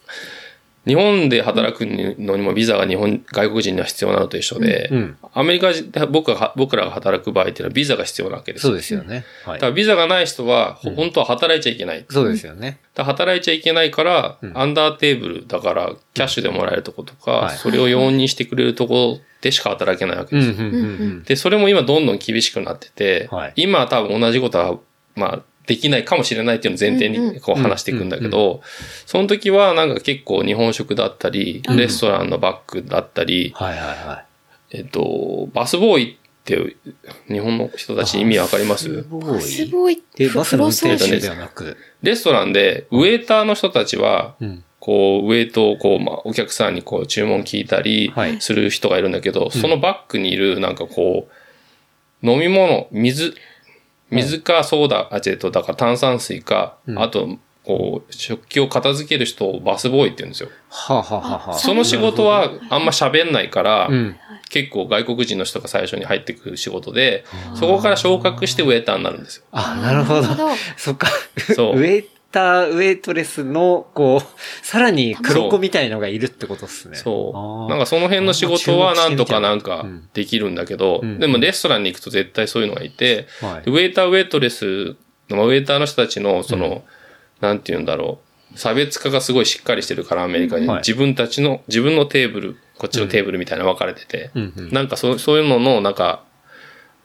日本で働くのにもビザが日本、外国人には必要なのと一緒で、うん。アメリカで僕が、僕らが働く場合っていうのはビザが必要なわけですそうよ。ですよね。はいだか。らビザがない人は、ほ本当は働いちゃいけない。そうですよね。働いちゃいけないから、うんアンダーテーブルだから、キャッシュでもらえるとことか、はいそれを容認してくれるとこでしか働けないわけうん、です。で、それも今どんどん厳しくなってて、はい今は多分同じことは、まあ、できないかもしれないっていうのを前提にこう話していくんだけど、その時はなんか結構日本食だったり、うんレストランのバッグだったり、はいはいはえっと、バスボーイって日本の人たち意味わかりまい。す？ボバスーイ。ボーイえ、バスの運転手ではなく。レストランでウェイターの人たちは、うん。こう、ウェイトをこう、まあ、お客さんにこう、注文聞いたりはい、する人がいるんだけど、そのバッグにいる、なんかこう、飲み物、水、水かソーダ、あ、違うと、だから炭酸水か、うんあと、こう、食器を片付ける人をバスボーイって言うんですよ。はあ、はあはあはあ、その仕事はあんま喋んないから、うん。結構外国人の人が最初に入ってくる仕事で、そこから昇格してウェイターになるんですよ。あ、なるほど。なるほどそっか。そうウェイター、ウェイトレスの、こう、さらに黒子みたいのがいるってことですね。そう。なんかその辺の仕事はなんとかなんかうん。できるんだけど、うん。でもレストランに行くと絶対そういうのがいて、はいでウェイター、ウェイトレスの、ウェイターの人たちの、その、なんて言うんだろう、差別化がすごいしっかりしてるから、アメリカに。はい。自分たちの、自分のテーブル、こっちのテーブルみたいなの分かれてて、うんうん。なんかそうそういうのの、なんか、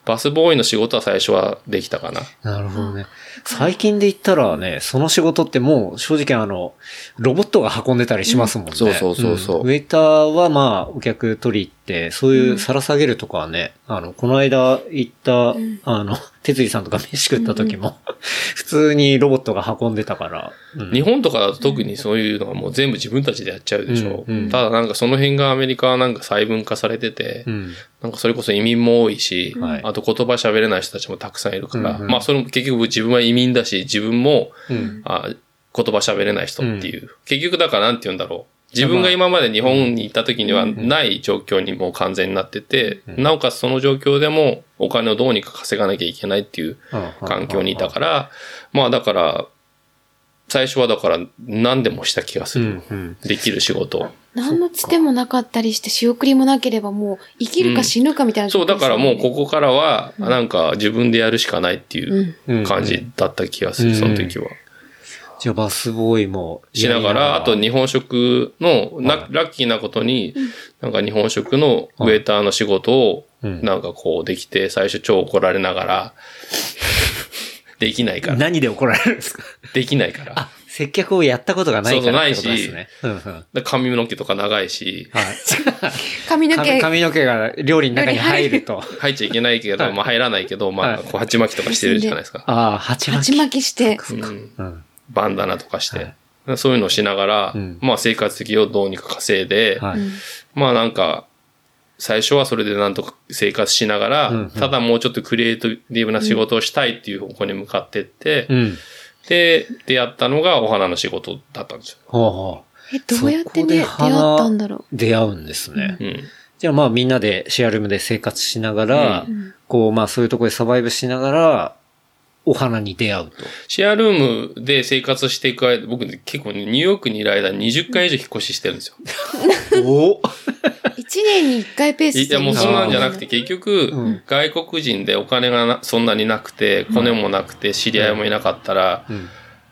バスボーイの仕事は最初はできたかな。なるほどね。最近で言ったらね、その仕事ってもう正直あの、ロボットが運んでたりしますもんね。そうそうそうそうんウェイターはまあ、お客取り行って、そういう皿下げるとかはね、あの、この間行った、あの、哲司さんとか飯食った時も、普通にロボットが運んでたから。うん日本とかだと特にそういうのはもう全部自分たちでやっちゃうでしょ。うんうんただなんかその辺がアメリカはなんか細分化されてて、うん。なんかそれこそ移民も多いし、はいあと言葉喋れない人たちもたくさんいるから、うんうんまあそれも結局自分は移民だし、自分も、うん。あ言葉喋れない人っていう。結局だからなんて言うんだろう。自分が今まで日本にいた時にはない状況にもう完全になってて、なおかつその状況でもお金をどうにか稼がなきゃいけないっていう環境にいたから、まあだから、最初はだから何でもした気がする。うん。うん。できる仕事。何のつてもなかったりして仕送りもなければもう生きるか死ぬかみたいな、そう、だからもうここからは、なんか自分でやるしかないっていううん感じだった気がする、うんその時は。じゃあバスボーイもしながら、あと日本食の、なラッキーなことに、なんか日本食のウェイターの仕事を、うん。なんかこうできて、最初超怒られながら、できないから。何で怒られるんですか？できないから。あ、接客をやったことがないからそうそうないし。髪の毛とか長いし、はい。髪の毛。髪髪の毛が料理の中に入ると。入っちゃいけないけど、まあ入らないけど、まはい。あ、こう、鉢巻きとかしてるじゃないですか。ああ、鉢巻鉢き。巻きして、うん。うん。バンダナとかして。そういうのをしながら、うんまあ生活的をどうにか稼いで、はい。まあなんか、最初はそれでなんとか生活しながら、うんうんただもうちょっとクリエイティブな仕事をしたいっていう方向に向かってって、うん。で、出会ったのがお花の仕事だったんですよ。ほうほう。え、どうやってね、出会ったんだろう？出会うんですね。うん。じゃあまあみんなでシェアルームで生活しながら、こうまあそういうところでサバイブしながら、お花に出会うと。シェアルームで生活していく間、僕ね結構ね、ニューヨークにいる間20回以上引っ越ししてるんですよ。お一年に一回ペースいや、もうそんなんじゃなくて、結局、うん外国人でお金がなそんなになくて、コネもなくて、知り合いもいなかったら、うん。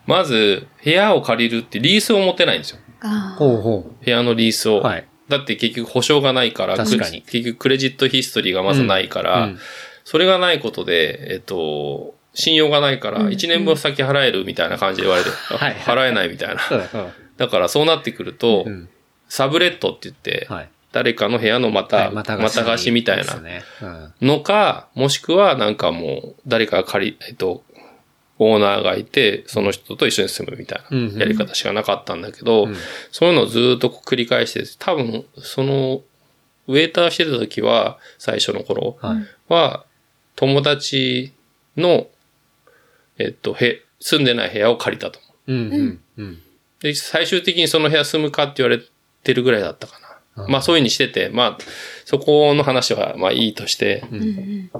まず、部屋を借りるってリースを持てないんですよ。あほうほ部屋のリースを。う。はい。だって結局保証がないから、確かにく結局クレジットヒストリーがまずないから、うんそれがないことで、えっと、信用がないから、うん1年分先払えるみたいな感じで言われて、はい払えないみたいな。だだからそうなってくると、うん。サブレットって言って、はい。誰かの部屋のまた、はいまた貸しみたいな。のか、もしくはなんかもう、誰かが借り、えっと、オーナーがいて、その人と一緒に住むみたいなやり方しかなかったんだけど、うんそういうのをずっと繰り返して、多分、その、ウェイターしてた時は、最初の頃はい。は、友達の、えっと、へ、住んでない部屋を借りたと思う。うん。うん。うん。で、最終的にその部屋住むかって言われてるぐらいだったかな。まあそういうふうにしてて、まあ、そこの話はまあいいとして、うんうん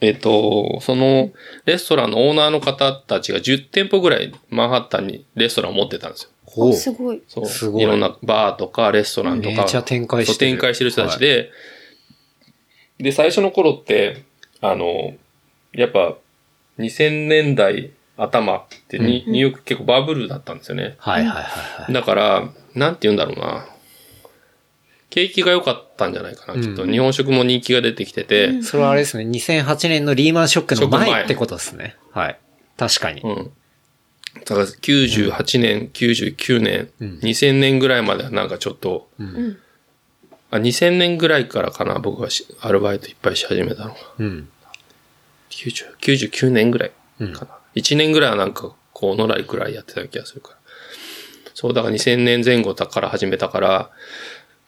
えっと、そのレストランのオーナーの方たちが10店舗ぐらいマンハッタンにレストランを持ってたんですよ。ほう。すごい。そう。すごいいろんなバーとかレストランとか。めちゃ展開してる展開してる人たちで、で、最初の頃って、あの、やっぱ2000年代頭ってに、うんニューヨーク結構バブルだったんですよね。はいはいはいはい。だから、なんて言うんだろうな。景気が良かったんじゃないかな、きっと。うん日本食も人気が出てきてて、うんそれはあれですね、2008年のリーマンショックの前前ってことですね。はい。確かに。うん。だから98年、99年、うん2000年ぐらいまではなんかちょっと、うん。あ、2000年ぐらいからかな、僕がしアルバイトいっぱいし始めたのが。うん。90 99年ぐらいうんかな。1年ぐらいはなんか、こう、のらりくらいやってた気がするから。そう、だから2000年前後だから始めたから、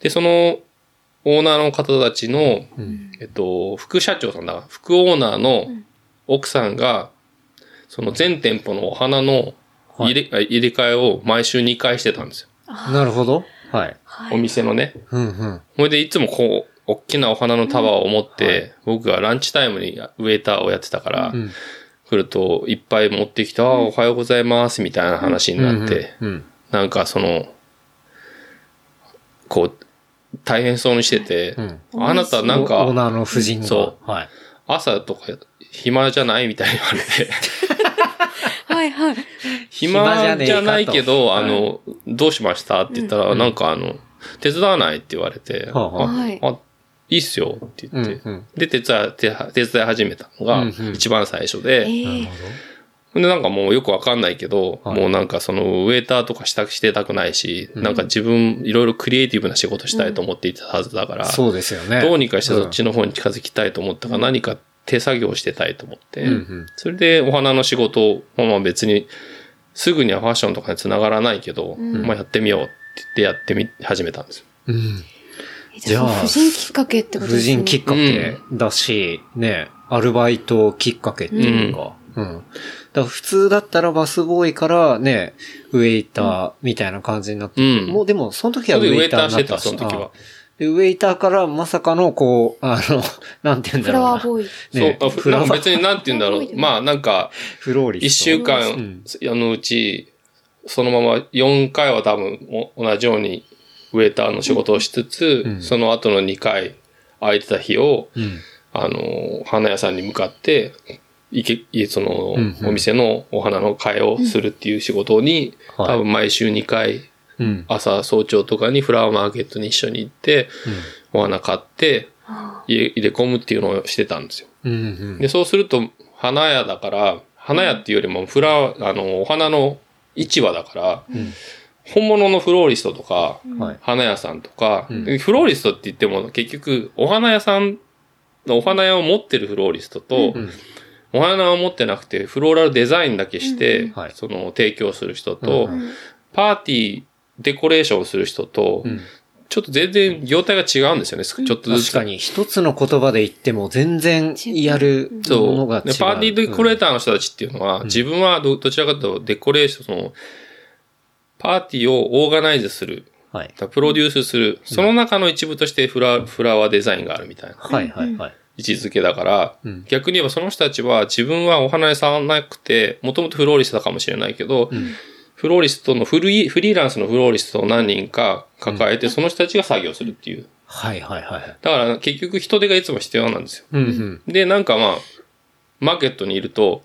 で、その、オーナーの方たちの、うん。えっと、副社長さんだ。副オーナーの奥さんが、その全店舗のお花の入れ,、入れ替えを毎週2回してたんですよ。なるほど。はい。お店のね。うんうん。ほいで、いつもこう、大きなお花の束を持って、僕がランチタイムにウェイターをやってたから、うん。来ると、いっぱい持ってきて、ああ、おはようございます、みたいな話になって、うん。なんかその、こう、大変そうにしてて、うん。あなたなんオーか、ナーの夫人が。そはい。朝とか暇じゃないみたいに言われて、はいはい。暇じゃないけど、あの、どうしました？って言ったら、なんかあの、手伝わないって言われて、はあいあ、いいっすよって言って、うんうん。で、手伝い、手手伝い始めたのがうんうん。一番最初で、ええなるほで、なんかもうよくわかんないけど、はい。もうなんかそのウェイターとかしたしてたくないし、なんか自分いろいろクリエイティブな仕事したいと思っていたはずだから、ど。そうですよね。どうにかしてそっちの方に近づきたいと思ったから、何か手作業してたいと思って、うんうん。それでお花の仕事を、まあ別にすぐにはファッションとかに繋がらないけど、ん。まあやってみようって言ってやってみ、始めたんですよ。うん。じゃあ、婦人きっかけってこと婦ですね。人きっかけだし、ね、アルバイトきっかけっていうか、うん。だから普通だったらバスボーイからね、ウェイターみたいな感じになってて、うんもうでもその時はウェイターになってウェイターしてたその時はウェイターからまさかのこう、あの、なんて言うんだろうな。フラワーボーイ。ねそうあ、ふなんか別にになんて言うんだろう。まあなんか、フローリ。一週間のうち、そのまま4回は多分お同じようにウェイターの仕事をしつつ、うんその後の2回空いてた日を、うん。あの、花屋さんに向かって、いけ、いその、うんうんお店のお花の替えをするっていう仕事に、はい多分毎週2回、うん。朝早朝とかにフラワーマーケットに一緒に行って、お花買って、入れ入れ込むっていうのをしてたんですよ。うん。うん。で、そうすると、花屋だから、花屋っていうよりも、フラワー、あの、お花の市場だから、ん本物のフローリストとか、はい。花屋さんとか、ん。でフローリストって言っても、結局、お花屋さんのお花屋を持ってるフローリストと、うん。お花を持ってなくて、フローラルデザインだけして、うん。はい。その、提供する人と、うん。パーティー、デコレーションする人と、うん。ちょっと全然業態が違うんですよね、ちょっとずつ。確かに、一つの言葉で言っても全然やるもそう。のが違う。でパーティーデコレーターの人たちっていうのは、自分はどどちらかというとデコレーション、その、パーティーをオーガナイズする、はい。プロデュースする、その中の一部としてフラフラワーデザインがあるみたいな。はいはいはい。位置づけだから、うん逆に言えばその人たちは自分はお花屋さんなくて、もともとフローリストだかもしれないけど、フローリストのフリー、フリーランスのフローリストを何人か抱えて、その人たちが作業するっていう。はいはいはい。だから結局人手がいつも必要なんですよ。うんうん。で、なんかまあ、マーケットにいると、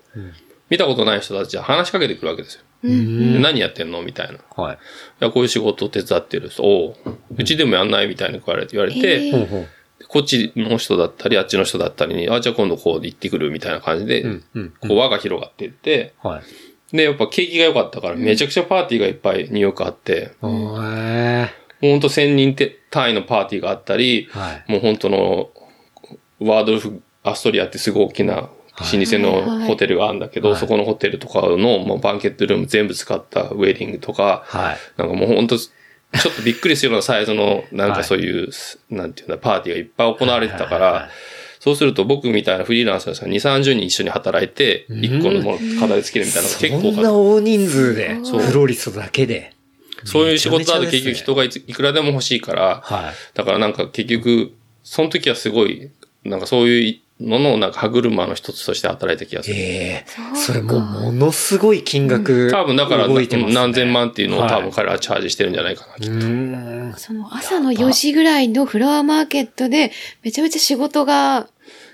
見たことない人たちは話しかけてくるわけですよ。で何やってんの？みたいな。いはい。や、こういう仕事を手伝ってる人、おううちでもやんないみたいに言われて、言われて、へほうほう。こっちの人だったり、あっちの人だったりに、あ、じゃあ今度こう行ってくるみたいな感じで、うんうん。こう輪が広がっていって、はい。で、やっぱ景気が良かったから、めちゃくちゃパーティーがいっぱいニューヨークあって、おーほんと1000人て単位のパーティーがあったり、はい。もう本当の、ワードルフ・アストリアってすごい大きな老舗のホテルがあるんだけど、はい。そこのホテルとかのもうバンケットルーム全部使ったウェディングとか、はい。なんかもう本当ちょっとびっくりするようなサイズの、なんはいかそういう、なんていうんだ、パーティーがいっぱい行われてたかはいはいはいら、そうすると僕みたいなフリーランスの人が2、30人一緒に働いて、1個のもの飾り付けるみたいなのが結構多かった。そんな大人数で、フローリストだけで。そういう仕事だと結局人がいくらでも欲しいから、はい。だからなんか結局、その時はすごい、なんかそういうののなんか歯車の一つとして働いた気がする。ええそうかそれもうものすごい金額、多分だから何千万っていうのを多分はい彼らはチャージしてるんじゃないかな。うーん。その朝の4時ぐらいのフラワーマーケットで、めちゃめちゃ仕事が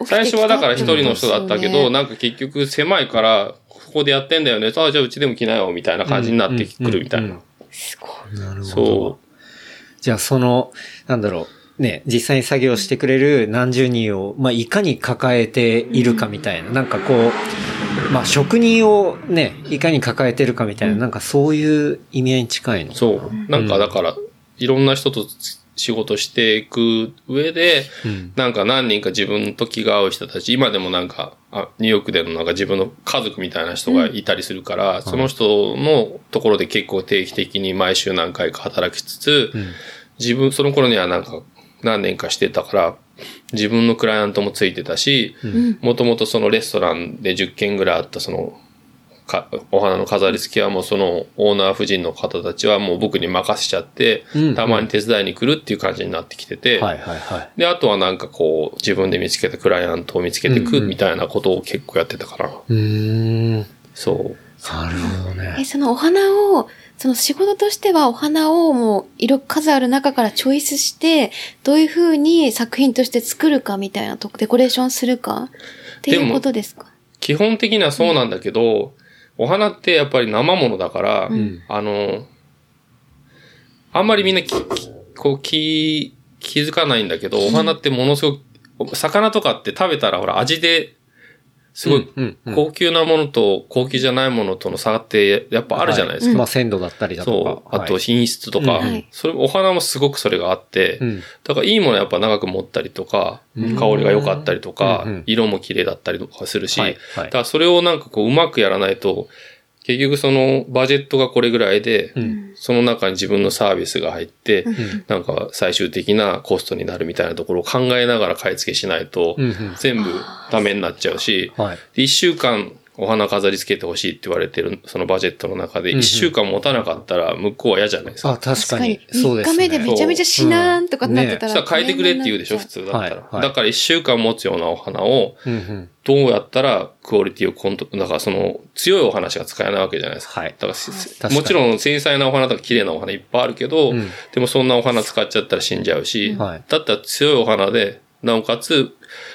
最初はだから一人の人だったけど、なんか結局狭いから、ここでやってんだよね。ああ、じゃあうちでも来なよ、みたいな感じになってくるみたいな。すごい。なるほど。そじゃあその、なんだろう、ね、実際に作業してくれる何十人を、まあ、いかに抱えているかみたいな、なんかこう、まあ、職人をね、いかに抱えてるかみたいな、なんかそういう意味合いに近いの。う。そう。なんかだから、いろんな人と仕事していく上で、うん。なんか何人か自分と気が合う人たち、今でもなんか、あニューヨークでのなんか自分の家族みたいな人がいたりするから、その人のところで結構定期的に毎週何回か働きつつ、ん自分、その頃にはなんか何年かしてたから、自分のクライアントもついてたし、もともとそのレストランで10件ぐらいあったその、かお花の飾り付けはもうそのオーナー夫人の方たちはもう僕に任せちゃって、うんたまに手伝いに来るっていう感じになってきてて、はいはいはい。で、あとはなんかこう、自分で見つけたクライアントを見つけていくうんうんみたいなことを結構やってたから。うーん。そう。なるほどえ、ね。そのお花を、その仕事としてはお花をもう色数ある中からチョイスして、どういう風に作品として作るかみたいなとこ、デコレーションするかっていうことですか？基本的にはそうなんだけど、お花ってやっぱり生ものだから、ん。あの、あんまりみんなこう気、気づかないんだけど、お花ってものすごく、魚とかって食べたらほら味で、すごい高級なものと高級じゃないものとの差ってやっぱあるじゃないですか。まあ、鮮度だったりだとそう。か。あとはい品質とか、それ、お花もすごくそれがあって、うん。だからいいものはやっぱ長く持ったりとか、うん。香りが良かったりとか、うんうん。色も綺麗だったりとかするし、はいはい。だからそれをなんかこううまくやらないと、結局そのバジェットがこれぐらいで、うん。その中に自分のサービスが入って、うん。なんか最終的なコストになるみたいなところを考えながら買い付けしないと、全部ダメになっちゃうし、はい。週間お花飾り付けてほしいって言われてる、そのバジェットの中で、一週間持たなかったら向こうは嫌じゃないですか。あ、確かに。3そうですね。日目でめちゃめちゃしなーんとかなってたら。そしたら変えてくれって言うでしょ、普通。通だったら。はいはいだから一週間持つようなお花を。どうやったらクオリティをコント、だからその強いお花しか使えないわけじゃないですか。はいだからもちろん繊細なお花とか綺麗なお花いっぱいあるけど、うんでもそんなお花使っちゃったら死んじゃうし、はいだったら強いお花で、なおかつ、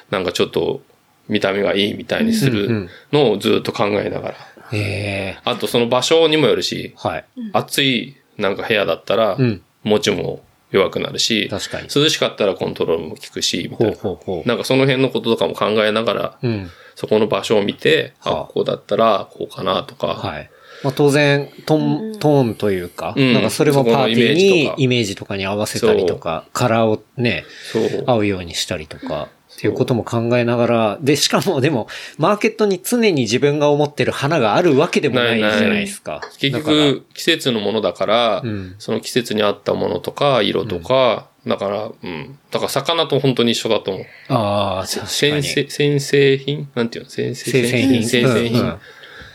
なんかちょっと見た目がいいみたいにするのをずっと考えながら。ええあとその場所にもよるし、はい。暑いなんか部屋だったら、うん。持ちも弱くなるし、確かに。涼しかったらコントロールも効くし、みたほいうな。ほうほう。なんかその辺のこととかも考えながら、うん。そこの場所を見て、はああ、ここだったらこうかなとか、はい。まあ、当然、トーン、トーンというか、うんなんかそれもパーティーそこのイメージとかにイメージとかに合わせたりとか、カラーをね、そう。合うようにしたりとか、っていうことも考えながら、で、しかもでも、マーケットに常に自分が思ってる花があるわけでもないじゃないですか。結だから局、季節のものだから、うんその季節に合ったものとか、色とか、だから、うん。だから魚と本当に一緒だと思う。ああ、確かに。先生、品？なんていうの？先製生鮮品？先製品。うんうん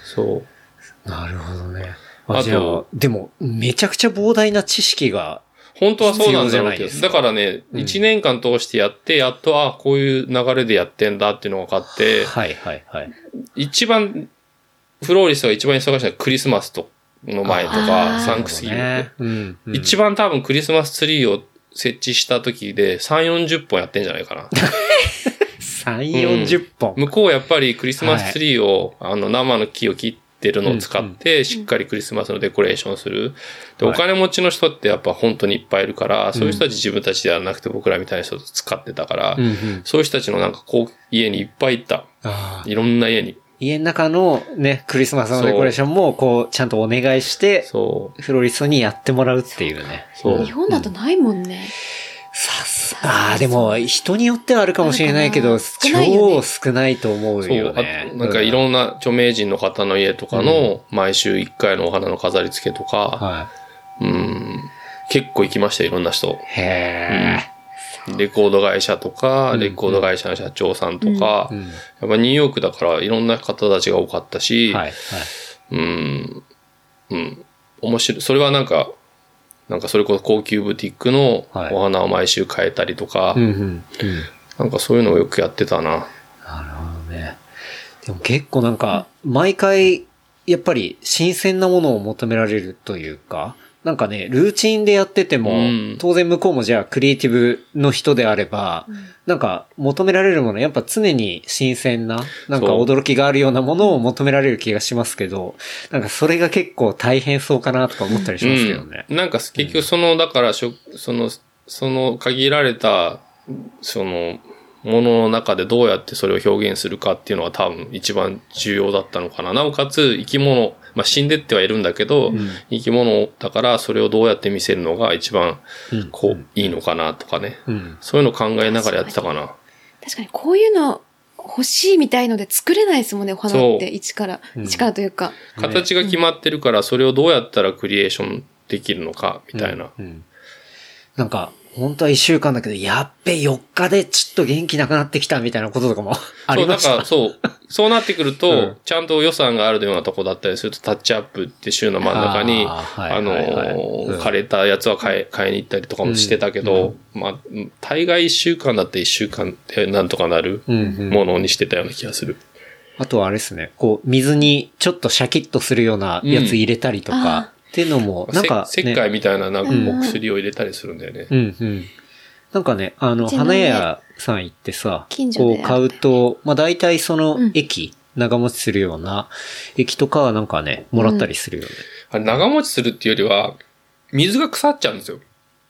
そう。なるほどね。ああ、でも、めちゃくちゃ膨大な知識が本当はそうなんだろう必要じゃないけど。ですかだからね、うん一、年間通してやって、やっと、あ、こういう流れでやってんだっていうのが分かって、はいはいはい。一番、フローリスが一番忙しいのはクリスマスとの前とあか、ーサンクスギビング。ね。うん、うん。一番多分クリスマスツリーを設置した時で3、40本やってんじゃないかな。3、40本。向こうやっぱりクリスマスツリーを、あの生の木を切ってるのを使って、しっかりクリスマスのデコレーションする。で、はいお金持ちの人ってやっぱ本当にいっぱいいるから、そういう人たち自分たちではなくて僕らみたいな人と使ってたから、うんうんそういう人たちのなんかこう、家にいっぱい行った。いろんな家に。家の中のね、クリスマスのデコレーションも、こう、ちゃんとお願いして、そう。フロリストにやってもらうっていうね。そう日。本だとないもんね。さすああ、でも、人によってはあるかもしれないけど、あるかな少ないよね超少ないと思うそう。よねあ。なんかいろんな著名人の方の家とかの毎週1回のお花の飾り付けとか、はうん、結構行きましたよ、いろんな人。い。へレコード会社とか、うんレコード会社の社長さんとか、え。うん。やっぱニューヨークだからいろんな方たちが多かったし、はい。はい。うん、うん、面白い。それはなんか、なんかそれこそ高級ブティックのはいお花を毎週変えたりとか、うんうん。うん。なんかそういうのをよくやってたな。なるほどね。でも結構なんか、毎回、やっぱり新鮮なものを求められるというか、なんかね、ルーチンでやってても、うん当然向こうもじゃあクリエイティブの人であれば、なんか求められるもの、やっぱ常に新鮮な、なんか驚きがあるようなものを求められる気がしますけど、なんかそれが結構大変そうかなとか思ったりしますけどね。うん、なんか結局その、だからしょ、その、その限られた、その、ものの中でどうやってそれを表現するかっていうのは多分一番重要だったのかな。なおかつ生き物、まあ死んでってはいるんだけど、ん生き物だからそれをどうやって見せるのが一番うんこう、いいのかなとかね。うん。そういうの考えながらやってたかな。確かにこういうの欲しいみたいので作れないですもんね、お花って。一から。うん一からというか。形が決まってるから、それをどうやったらクリエーションできるのか、みたいな。うん。なんか、本当は一週間だけど、やっべ、4日でちょっと元気なくなってきたみたいなこととかもありましそう、だた。からそう、そうなってくると、うん。ちゃんと予算があるようなとこだったりすると、タッチアップって週の真ん中に、あはいのはいはい。ーうん。枯れたやつは買い、買いに行ったりとかもしてたけど、まあ、大概一週間だって一週間でなんとかなるうんうん。ものにしてたような気がする。あとはあれですね、こう、水にちょっとシャキッとするようなやつ入れたりとうん。か、っていうのも、なんか、せね、石灰みたいななんかうんお薬を入れたりするんだよね。うんうん。なんかね、あの、花屋さん行ってさ、こう買うと、まあ大体そのうん液、長持ちするような液とかはなんかね、もらったりするよね。あれ長持ちするっていうよりは、水が腐っちゃうんですよ。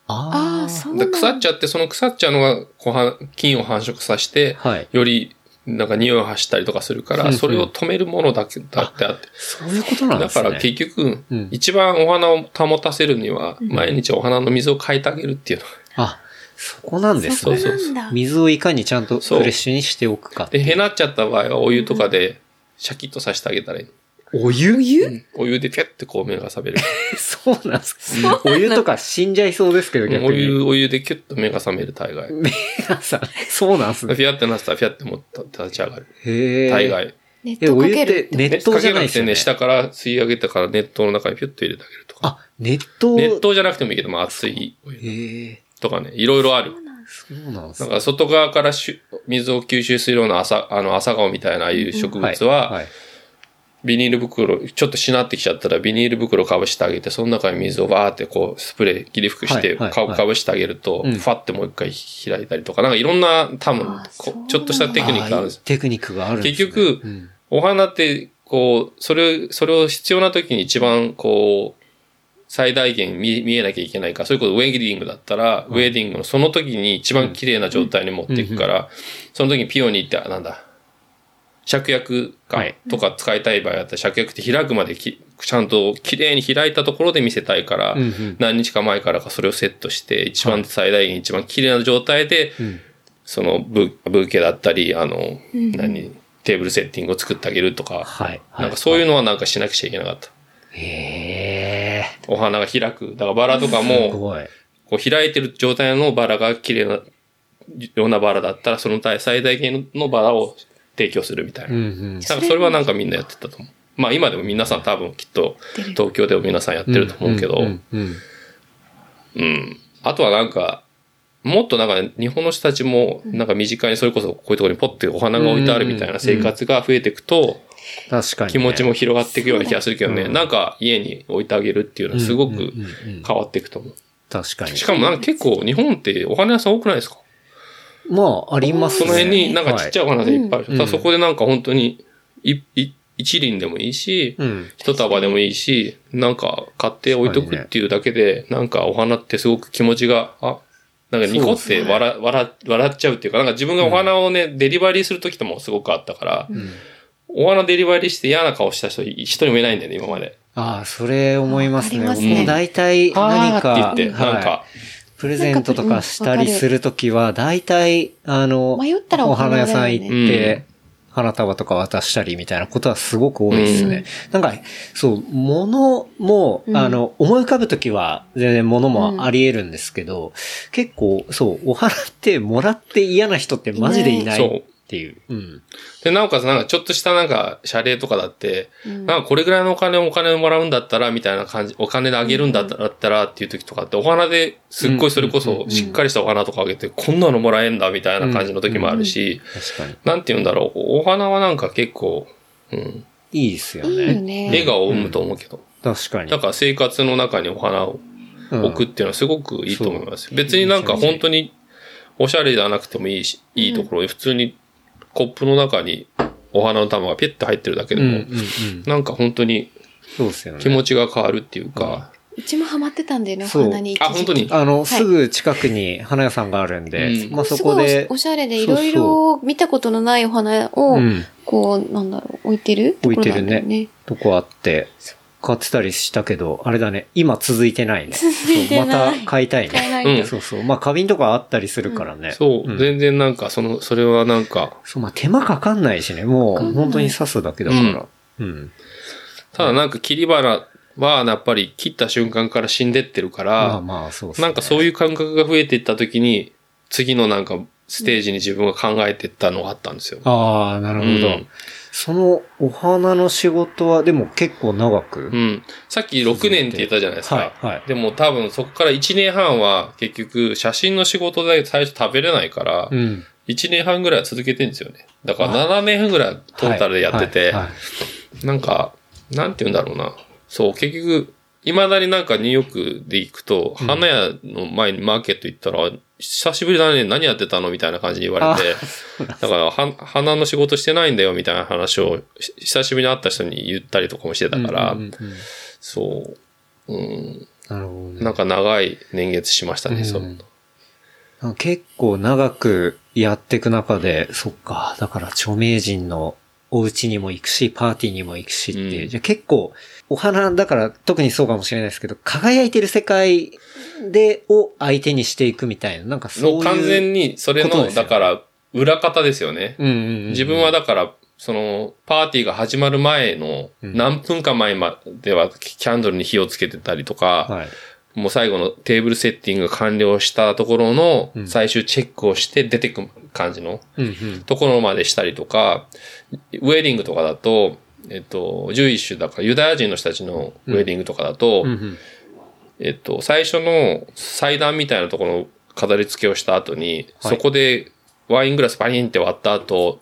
ああ、そうなでんだ。腐っちゃって、その腐っちゃうのがこうは菌を繁殖させて、はい。よりなんか匂いを発したりとかするから、それを止めるものだけだってあって。そういうことなんですね。だから結局、うん一番お花を保たせるには、毎日お花の水を変えてあげるっていうの。あ、そこなんですそうね。なんだ。水をいかにちゃんとフそうレッシュにしておくか。で、へなっちゃった場合はお湯とかでシャキッとさせてあげたらいい。お湯？お湯お湯でピャッてこう目が覚める。そうなんですか。お湯とか死んじゃいそうですけど、逆に。お湯、お湯でキュッと目が覚める大概。目がさ、そうなんですね。フィアってなってたらフィアって持った立ち上がる。へえ。大概。え、ネットお湯ってかけるって。熱湯じゃないですよね。かけなくてね、下から吸い上げてから熱湯の中にピュッと入れてあげるとか。あ、熱湯。熱湯じゃなくてもいいけど、まあ熱いお湯。とかね、いろいろある。そうなんですね。なんか外側からしゅ水を吸収するような朝、あの朝顔みたいなああいう植物は、はい。ビニール袋、ちょっとしなってきちゃったらビニール袋かぶしてあげて、その中に水をバーってこうスプレー、霧吹きして、かかぶしてあげると、うん。ファってもう一回開いたりとか、なんかいろんな多分ちょっとしたテクニックがあるんです。テクニックがあるんですね。結局うん。お花って、こう、それ、それを必要な時に一番こう、最大限見見えなきゃいけないから、そういうことウェディングだったら、ウェディングのその時に一番綺麗な状態に持っていくから、その時にピオニーって、なんだ、芍薬とか使いたい場合だったら、芍薬って開くまできちゃんと綺麗に開いたところで見せたいから、何日か前からかそれをセットして、一番最大限一番綺麗な状態で、んそのブブーケだったり、あの、何、テーブルセッティングを作ってあげるとか、はい。なんかそういうのはなんかしなくちゃいけなかった。へえ。お花が開く。だからバラとかすも、ごい。こう開いてる状態のバラが綺麗なようなバラだったら、その最大限のバラを提供するみたいな。うんうん。なんかそれはなんかみんなやってたと思う。まあ今でも皆さん多分きっと東京でも皆さんやってると思うけど、うんうんうんうん。あとはなんか、もっとなんか日本の人たちも、なんか身近にそれこそこういうところにポッてお花が置いてあるみたいな生活が増えていくと、確かに、ね。気持ちも広がっていくような気がするけどね、うんなんか家に置いてあげるっていうのはすごく変わっていくと思う。確かに。しかもなんか結構日本ってお花屋さん多くないですか？まあ、ありますね。その辺になんかちっちゃいお花でいっぱいあるそこでなんか本当に、い、い、一輪でもいいし、うん。一束でもいいし、なんか買って置いとくっていうだけで、なんかお花ってすごく気持ちが、あ、なんかニコって笑、笑、笑っちゃうっていうか、なんか自分がお花をね、デリバリーするときともすごくあったから、お花デリバリーして嫌な顔した人一人もいないんだよね、今まで。ああ、それ思いますね。すねもう大体何か、あーって言って、はいなんか、プレゼントとかしたりするときは、大体、あの、迷ったらおお花花屋さん行って、うん。花束とか渡したりみたいなことはすごく多いですね。なんか、そう、物も、うん。あの、思い浮かぶときは全然物もあり得るんですけど、結構、そう、お花ってもらって嫌な人ってマジでいない。そうっていう。うん。で、なおかつなんかちょっとしたなんか謝礼とかだって、うんなんかこれぐらいのお金お金をもらうんだったら、みたいな感じ、お金であげるんだったら、だっていう時とかって、お花ですっごいそれこそしっかりしたお花とかあげて、こんなのもらえんだ、みたいな感じの時もあるし、確かに。なんて言うんだろう、お花はなんか結構、うん、いいですよね。ね。笑顔を生むと思うけど、確かに。だから生活の中にお花をうん置くっていうのはすごくいいと思います。別になんか本当におしゃれじゃなくてもいいし、いいところに普通にコップの中にお花の玉がピュッと入ってるだけでも、うんうんうん。なんか本当にそうですよね。気持ちが変わるっていうか、うちもハマってたんだよね、おそう。花に。あ本当に？あの、い。すぐ近くに花屋さんがあるんで、うん。まあそすごいこでおしゃれでいろいろ見たことのないお花を、うん。こう、なんだろう、置いてるところなんだよ置いてね。とこあって、買ってたりしたけど、あれだね、今続いてないね。続いてないそうまた買いたいね。買えないうんそうそう。まあ花瓶とかあったりするからね。そう、ん全然なんかその、それはなんか、そう、まあ手間かかんないしね、もかかんないう本当に刺すだけだから。うん。ただなんか切り花はやっぱり切った瞬間から死んでってるから、まあまあ、そうですね。なんかそういう感覚が増えていった時に、次のなんかステージに自分が考えていったのがあったんですよ。ああ、なるほど。うんそのお花の仕事はでも結構長く。うん。さっき6年って言ったじゃないですか。はいはいでも多分そこから1年半は結局写真の仕事で最初食べれないから、うん。1年半ぐらいは続けてるんですよね。だから7年半ぐらいトータルでやってて、なんか、なんて言うんだろうな。そう、結局、未だになんかニューヨークで行くと、花屋の前にマーケット行ったら、久しぶりだね、何やってたのみたいな感じに言われて、だから、は、花の仕事してないんだよ、みたいな話を、し久しぶりに会った人に言ったりとかもしてたから、うんうんうんそう、うん、なるほどね。なんか長い年月しましたね、うん。そう。なんか結構長くやっていく中で、そっか、だから著名人のお家にも行くし、パーティーにも行くしって。うん。じゃあ結構、お花、だから特にそうかもしれないですけど、輝いてる世界で、を相手にしていくみたいな、なんかそういう。の完全に、それの、だから、裏方ですよね。うんうんうん、自分はだから、その、パーティーが始まる前の、うん何分か前までは、キャンドルに火をつけてたりとか、はい。もう最後のテーブルセッティングが完了したところのうん最終チェックをして出てく感じのうんうん。ところまでしたりとか、ウェディングとかだと、えっと、ジュイッシュだからユダヤ人の人たちのウェディングとかだと、うんうん。えっと、最初の祭壇みたいなところの飾り付けをした後に、はいそこでワイングラスパリンって割った後、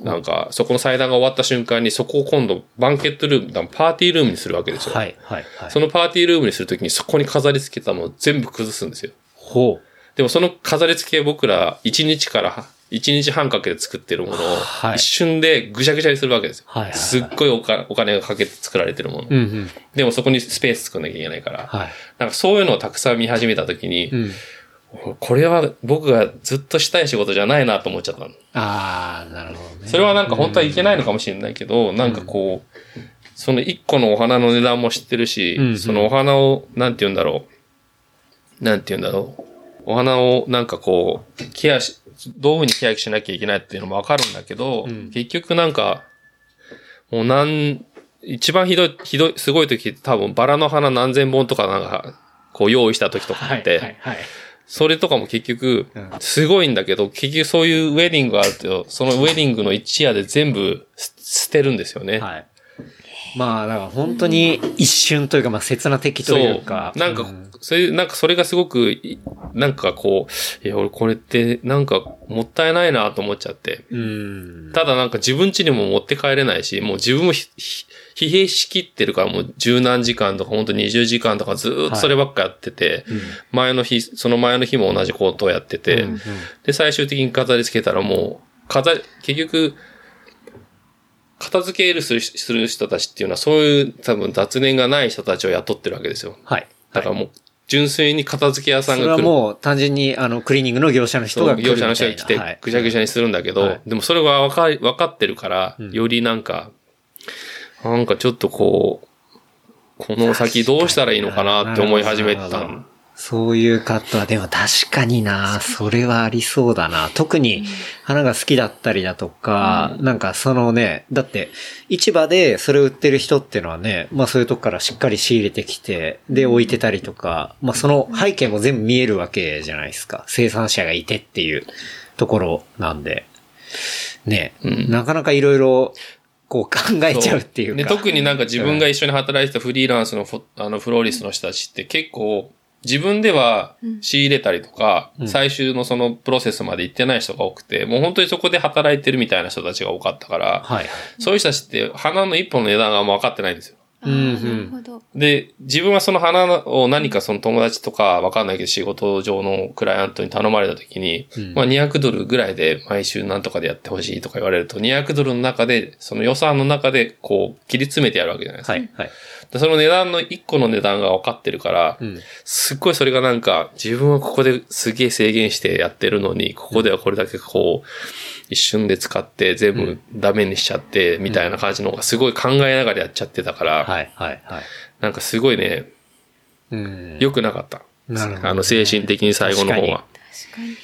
なんか、そこの祭壇が終わった瞬間に、そこを今度、バンケットルーム、パーティールームにするわけですよ。はい、はい、はい。そのパーティールームにするときに、そこに飾り付けたものを全部崩すんですよ。ほでもその飾り付け僕ら、1日から、1日半かけて作ってるものをは、い一瞬でぐしゃぐしゃにするわけですよ。はいすっごいお金お金がかけて作られてるもの。う。うんうん。でもそこにスペース作んなきゃいけないから。はい。なんかそういうのをたくさん見始めたときに、うん。これは僕がずっとしたい仕事じゃないなと思っちゃったの。ああ、なるほどね。それはなんか本当はいけないのかもしれないけど、なんかこう、その一個のお花の値段も知ってるし、うんうんそのお花を、なんて言うんだろう。なんて言うんだろう。お花をなんかこう、ケアし、どういうふうにケアしなきゃいけないっていうのもわかるんだけど、うん結局なんか、もうなん、一番ひどい、ひどい、すごい時多分バラの花何千本とかなんか、こう用意した時とかはい、って、はい、はい。それとかも結局うん、すごいんだけど、結局そういうウェディングがあると、そのウェディングの一夜で全部捨捨てるんですよね。はい。まあ、だから本当に一瞬というか、まあ、切な的というか。なんか、うんそれ、なんかそれがすごくい、なんかこう、いや、俺これって、なんかもったいないなと思っちゃって。うん。ただなんか自分家にも持って帰れないし、もう自分もひひ疲弊しきってるからもう十何時間とか本当に20時間とかずーっとそればっかやってて、前の日、その前の日も同じことをやってて、うんうんで、最終的に飾り付けたらもう、飾り、結局、片付けるする人たちっていうのはそういう多分雑念がない人たちを雇ってるわけですよ。はい。だからもう、純粋に片付け屋さんそれはが来る。もう単純に、あの、クリーニングの業者の人が来る。業者の人が来てはい、ぐちゃぐちゃにするんだけど、はいでもそれがわかり、わかってるから、よりなんか、なんかちょっとこう、この先どうしたらいいのかなって思い始めたん。そういうカットは、でも確かにな、それはありそうだな。特に花が好きだったりだとか、なんかそのね、だって市場でそれを売ってる人っていうのはね、まあそういうとこからしっかり仕入れてきて、で置いてたりとか、まあその背景も全部見えるわけじゃないですか。生産者がいてっていうところなんで。ね、うんなかなかいろいろこう考えちゃうっていうか。で特になんか自分が一緒に働いてたフリーランスのフォあのフローリストの人たちって結構自分では仕入れたりとか、最終のそのプロセスまで行ってない人が多くて、もう本当にそこで働いてるみたいな人たちが多かったから、はい。そういう人たちって花の一本の値段がもう分かってないんですよ。あーなるほど。で、自分はその花を何かその友達とかわかんないけど仕事上のクライアントに頼まれた時に、うんまあ200ドルぐらいで毎週なんとかでやってほしいとか言われると、200ドルの中で、その予算の中でこう切り詰めてやるわけじゃないですか。はい。はい。でその値段の1個の値段が分かってるから、うん。すっごいそれがなんか、自分はここですげえ制限してやってるのに、ここではこれだけこう、一瞬で使って全部ダメにしちゃって、みたいな感じの方がすごい考えながらやっちゃってたから、はい。はい。はい。なんかすごいね、うん。良くなかった。なるほどねあの、精神的に最後の方は。確かに。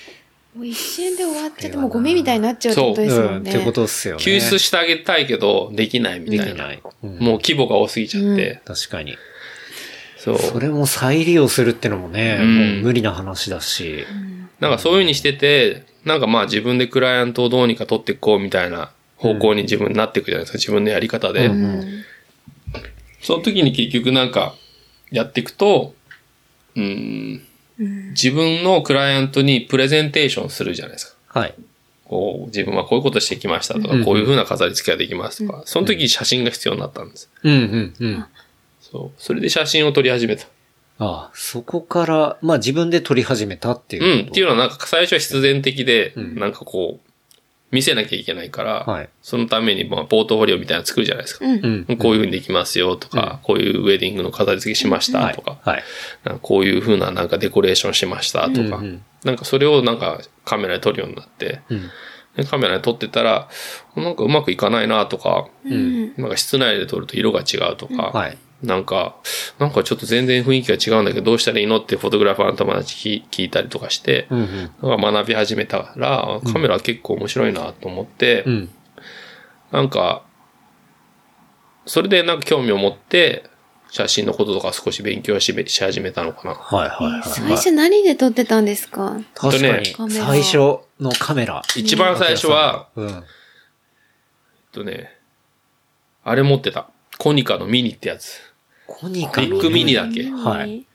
もう一瞬で終わっちゃって、もうゴミみたいになっちゃうってことですうん。もんね。ってことっすよね。救出してあげたいけど、できないみたいな。できない。うんもう規模が多すぎちゃって。確かに。そう。それも再利用するってのもね、うんもう無理な話だし。なんかそういう風にしてて、なんかまあ自分でクライアントをどうにか取っていこうみたいな方向に自分になっていくじゃないですか。自分のやり方で。うんうん。その時に結局なんかやっていくと、うん、うん。自分のクライアントにプレゼンテーションするじゃないですか。はい。こう、自分はこういうことしてきましたとか、うんこういう風な飾り付けができますとか、その時に写真が必要になったんです。うん、うん、うん。そう。それで写真を撮り始めた。ああ、そこから、まあ自分で撮り始めたっていううん。っていうのはなんか最初は必然的で、うんなんかこう、見せなきゃいけないから、はいそのためにまあポートフォリオみたいなの作るじゃないですか。うん。うん。こういう風にできますよとか、こういうウェディングの飾り付けしましたとか、はい。こういう風ななんかデコレーションしましたとか、うんうんなんかそれをなんかカメラで撮るようになって、うん。でカメラで撮ってたら、なんかうまくいかないなとか、うん。なんか室内で撮ると色が違うとか、はい。なんか、なんかちょっと全然雰囲気が違うんだけど、どうしたらいいのってフォトグラファーの友達聞聞いたりとかして、うん、うん。なんか学び始めたら、カメラ結構面白いなと思って、うん。なんか、それでなんか興味を持って、写真のこととか少し勉強しし始めたのかな。はい、はい、はい。最初何で撮ってたんですか？確かに、最初のカメラ。一番最初は、うん。えっとね、あれ持ってた。コニカのミニってやつ。コニカビッグミニ？だっけはい。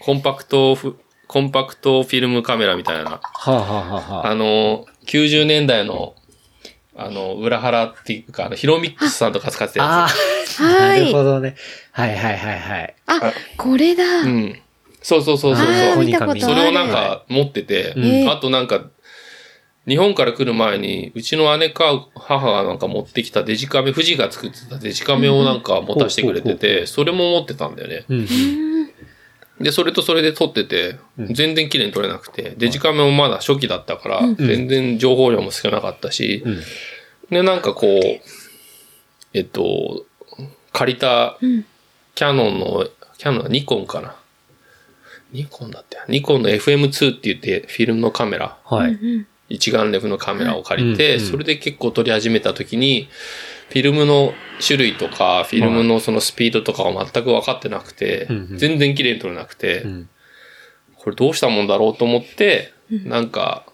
コンパクトフ、コンパクトフィルムカメラみたいな。はあ、はあはあはあ、あの、90年代の、あの、裏腹っていうか、あの、ヒロミックスさんとか使ってたやあつ。あ、なはいるほどね。はいはいはいはい。あ、これだ。うん。そうそうそうそうそう。見たことある。それをなんか持ってて、うんあとなんか、日本から来る前に、うちの姉か母がなんか持ってきたデジカメ、富士が作ってたデジカメをなんか持たせてくれてて、それも持ってたんだよね。で、それとそれで撮ってて、全然綺麗に撮れなくて、デジカメもまだ初期だったから、全然情報量も少なかったし、うん。で、なんかこう、えっと、借りたうんキャノンの、キャノンはニコンかな。ニコンだって。ニコンの FM2 って言ってフィルムのカメラ、はい。うん一眼レフのカメラを借りて、それで結構撮り始めた時に、フィルムの種類とか、フィルムのそのスピードとかを全く分かってなくて、全然綺麗に撮れなくて、うん。これどうしたもんだろうと思って、なんか、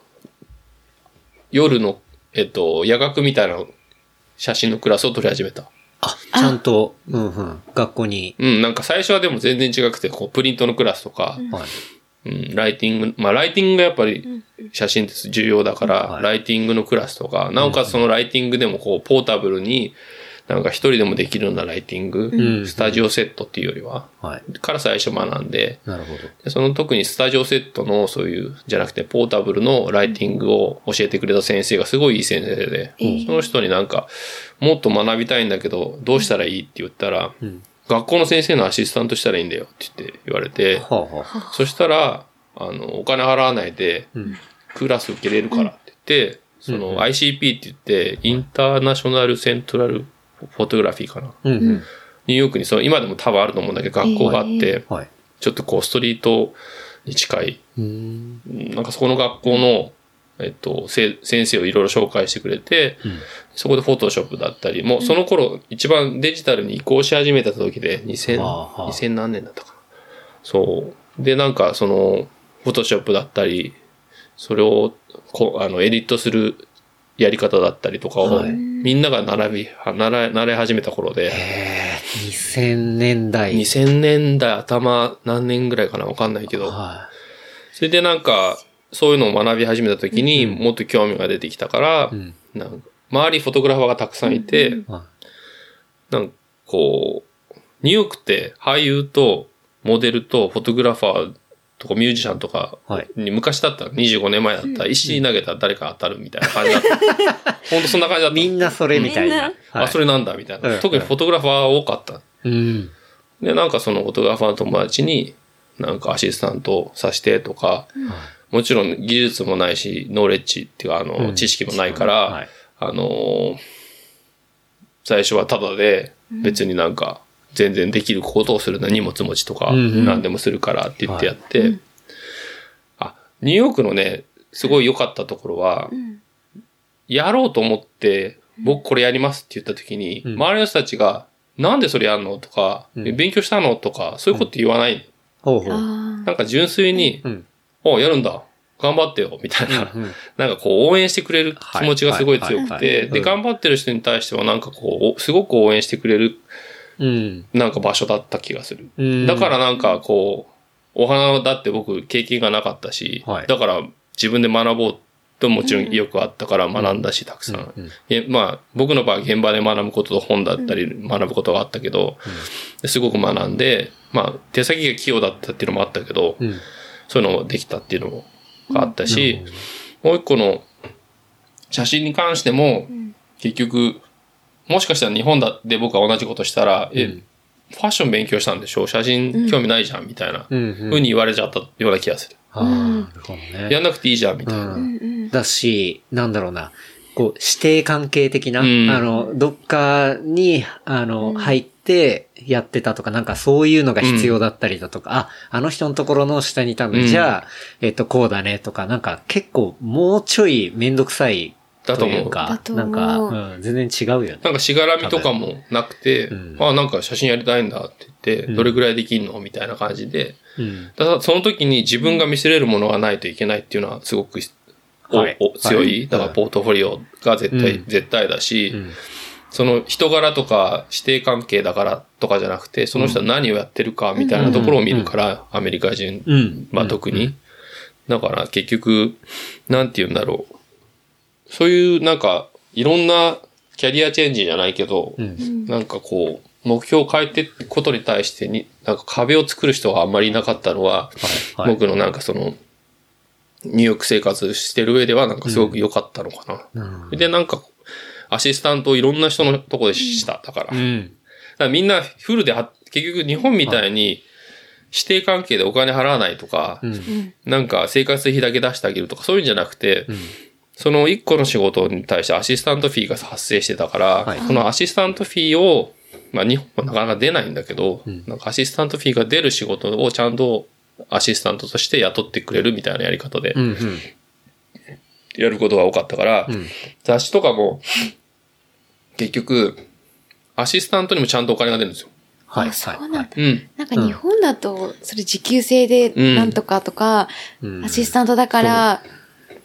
夜の、えっと、夜学みたいな写真のクラスを撮り始めた。あ、ちゃんと、うんうん。学校に、うん、なんか最初はでも全然違くて、こう、プリントのクラスとか、はい。うん、ライティング、まあ、ライティングがやっぱり写真って重要だから、はい。ライティングのクラスとか、なおかつそのライティングでもこう、ポータブルに、なんか一人でもできるようなライティング、うん。スタジオセットっていうよりは、はい。から最初学んで、なるほど。でその特にスタジオセットのそういう、じゃなくてポータブルのライティングを教えてくれた先生がすごいいい先生で、その人になんか、もっと学びたいんだけど、どうしたらいいって言ったら、ん学校の先生のアシスタントしたらいいんだよって言って言われて、はあはあ。そしたら、あの、お金払わないで、クラス受けれるからって言って、その ICP って言って、インターナショナルセントラルフォトグラフィーかな。うんうん。ニューヨークにその、今でも多分あると思うんだけど、学校があって、はい。ちょっとこう、ストリートに近い、うん。なんかそこの学校の、えっと、せ先生をいろいろ紹介してくれて、そこでフォトショップだったり、もうその頃、一番デジタルに移行し始めた時で、2000、はあはあ。2000何年だったかな。そう。で、なんかその、フォトショップだったり、それを、こう、あの、エディットするやり方だったりとかを、はい。みんなが並び、は習い、習い始めた頃で、えー、2000年代。2000年代頭何年ぐらいかなわかんないけど、はそれでなんか、そういうのを学び始めた時にもっと興味が出てきたから、んなんか周りフォトグラファーがたくさんいて、なんかこう、ニューヨークって俳優とモデルとフォトグラファーとかミュージシャンとかはいに昔だったら25年前だったら石投げたら誰か当たるみたいな感じだった。ほん とそんな感じだった。みんなそれみたいな。はいあ、それなんだみたいな。うん特にフォトグラファーが多かった。うん。で、なんかそのフォトグラファーの友達に、なんかアシスタントさせてとか、もちろん技術もないし、ノーレッジっていうか、あの、うん。知識もないから、はい。あのー最初はただで、別になんか、全然できることをするな、荷物持ちとか、何でもするからって言ってやって、あ、ニューヨークのね、すごい良かったところは、やろうと思って、僕これやりますって言った時に、うん。周りの人たちが、なんでそれやんのとか、勉強したのとか、そういうこと言わない。なんか純粋に、うん。おやるんだ。頑張ってよ、みたいな。うんなんかこう応援してくれる気持ちがすごい強くて、で、うん頑張ってる人に対してはなんかこう、すごく応援してくれる、うん。なんか場所だった気がする。うんだからなんかこう、お花だって僕経験がなかったし、はいだから自分で学ぼうともちろん意欲あったから学んだし、たくさん。うんえまあ、僕の場合現場で学ぶことと本だったり学ぶことがあったけど、ですごく学んで、まあ、手先が器用だったっていうのもあったけど、うん。そういうのもできたっていうのもあったし、もう一個の写真に関しても、結局、もしかしたら日本だで僕は同じことしたら、え、ファッション勉強したんでしょ？写真興味ないじゃんみたいな。ふうに言われちゃったような気がする。ああ、なるほどね。やんなくていいじゃんみたいな。うん。だし、なんだろうな。こう、指定関係的な、うんあの、どっかに、あの、入ってやってたとか、なんかそういうのが必要だったりだとか、あ、あの人のところの下にいたので、うん。じゃあ、えっと、こうだねとか、なんか結構もうちょいめんどくさいだと思う。なんか、う。ん、全然違うよね。なんかしがらみとかもなくて、うん。あ、なんか写真やりたいんだって言って、うん。どれぐらいできんのみたいな感じで、うん。だからその時に自分が見せれるものがないといけないっていうのはすごく、おはい。お強い、はい。だからポートフォリオが絶対、うん。絶対だし、うんその人柄とか指定関係だからとかじゃなくて、その人は何をやってるかみたいなところを見るから、アメリカ人、うん。まあ特に。だから結局、なんて言うんだろう。そういうなんか、いろんなキャリアチェンジじゃないけど、うん。なんかこう、目標を変えていくことに対してに、なんか壁を作る人があんまりいなかったのは、はいはい僕のなんかその、ニューヨーク生活してる上ではなんかすごく良かったのかな。うんで、なんか、アシスタントをいろんな人のとこでした。だから。だかうん。らみんなフルでは、結局日本みたいに、指定関係でお金払わないとか、うん。なんか生活費だけ出してあげるとかそういうんじゃなくて、その一個の仕事に対してアシスタントフィーが発生してたから、はいこのアシスタントフィーを、まあ日本はなかなか出ないんだけど、なんかアシスタントフィーが出る仕事をちゃんとアシスタントとして雇ってくれるみたいなやり方でうん。うん。やることが多かったから、ん雑誌とかも結局、アシスタントにもちゃんとお金が出るんですよ。はい。あそうはい。なんだ。うん。なんか日本だと、それ時給制でなんとかとか、うんアシスタントだから、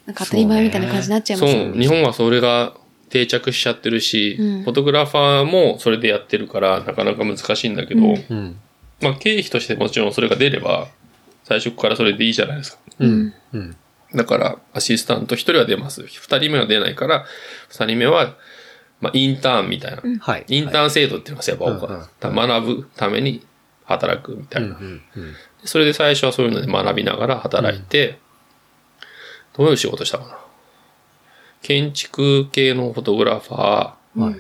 なんか当たり前みたいな感じになっちゃいまそう、すよね。日本はそれが定着しちゃってるし、うんフォトグラファーもそれでやってるから、なかなか難しいんだけど、うんうん。まあ経費としてもちろんそれが出れば、最初からそれでいいじゃないですか。うん。うん。だから、アシスタント1人は出ます。2人目は出ないから、2人目は、まあ、インターンみたいな。はい。インターン制度っていうのがやっぱ多かった。学ぶために働くみたいな。それで最初はそういうので学びながら働いて、どういう仕事したかな。建築系のフォトグラファー、はい。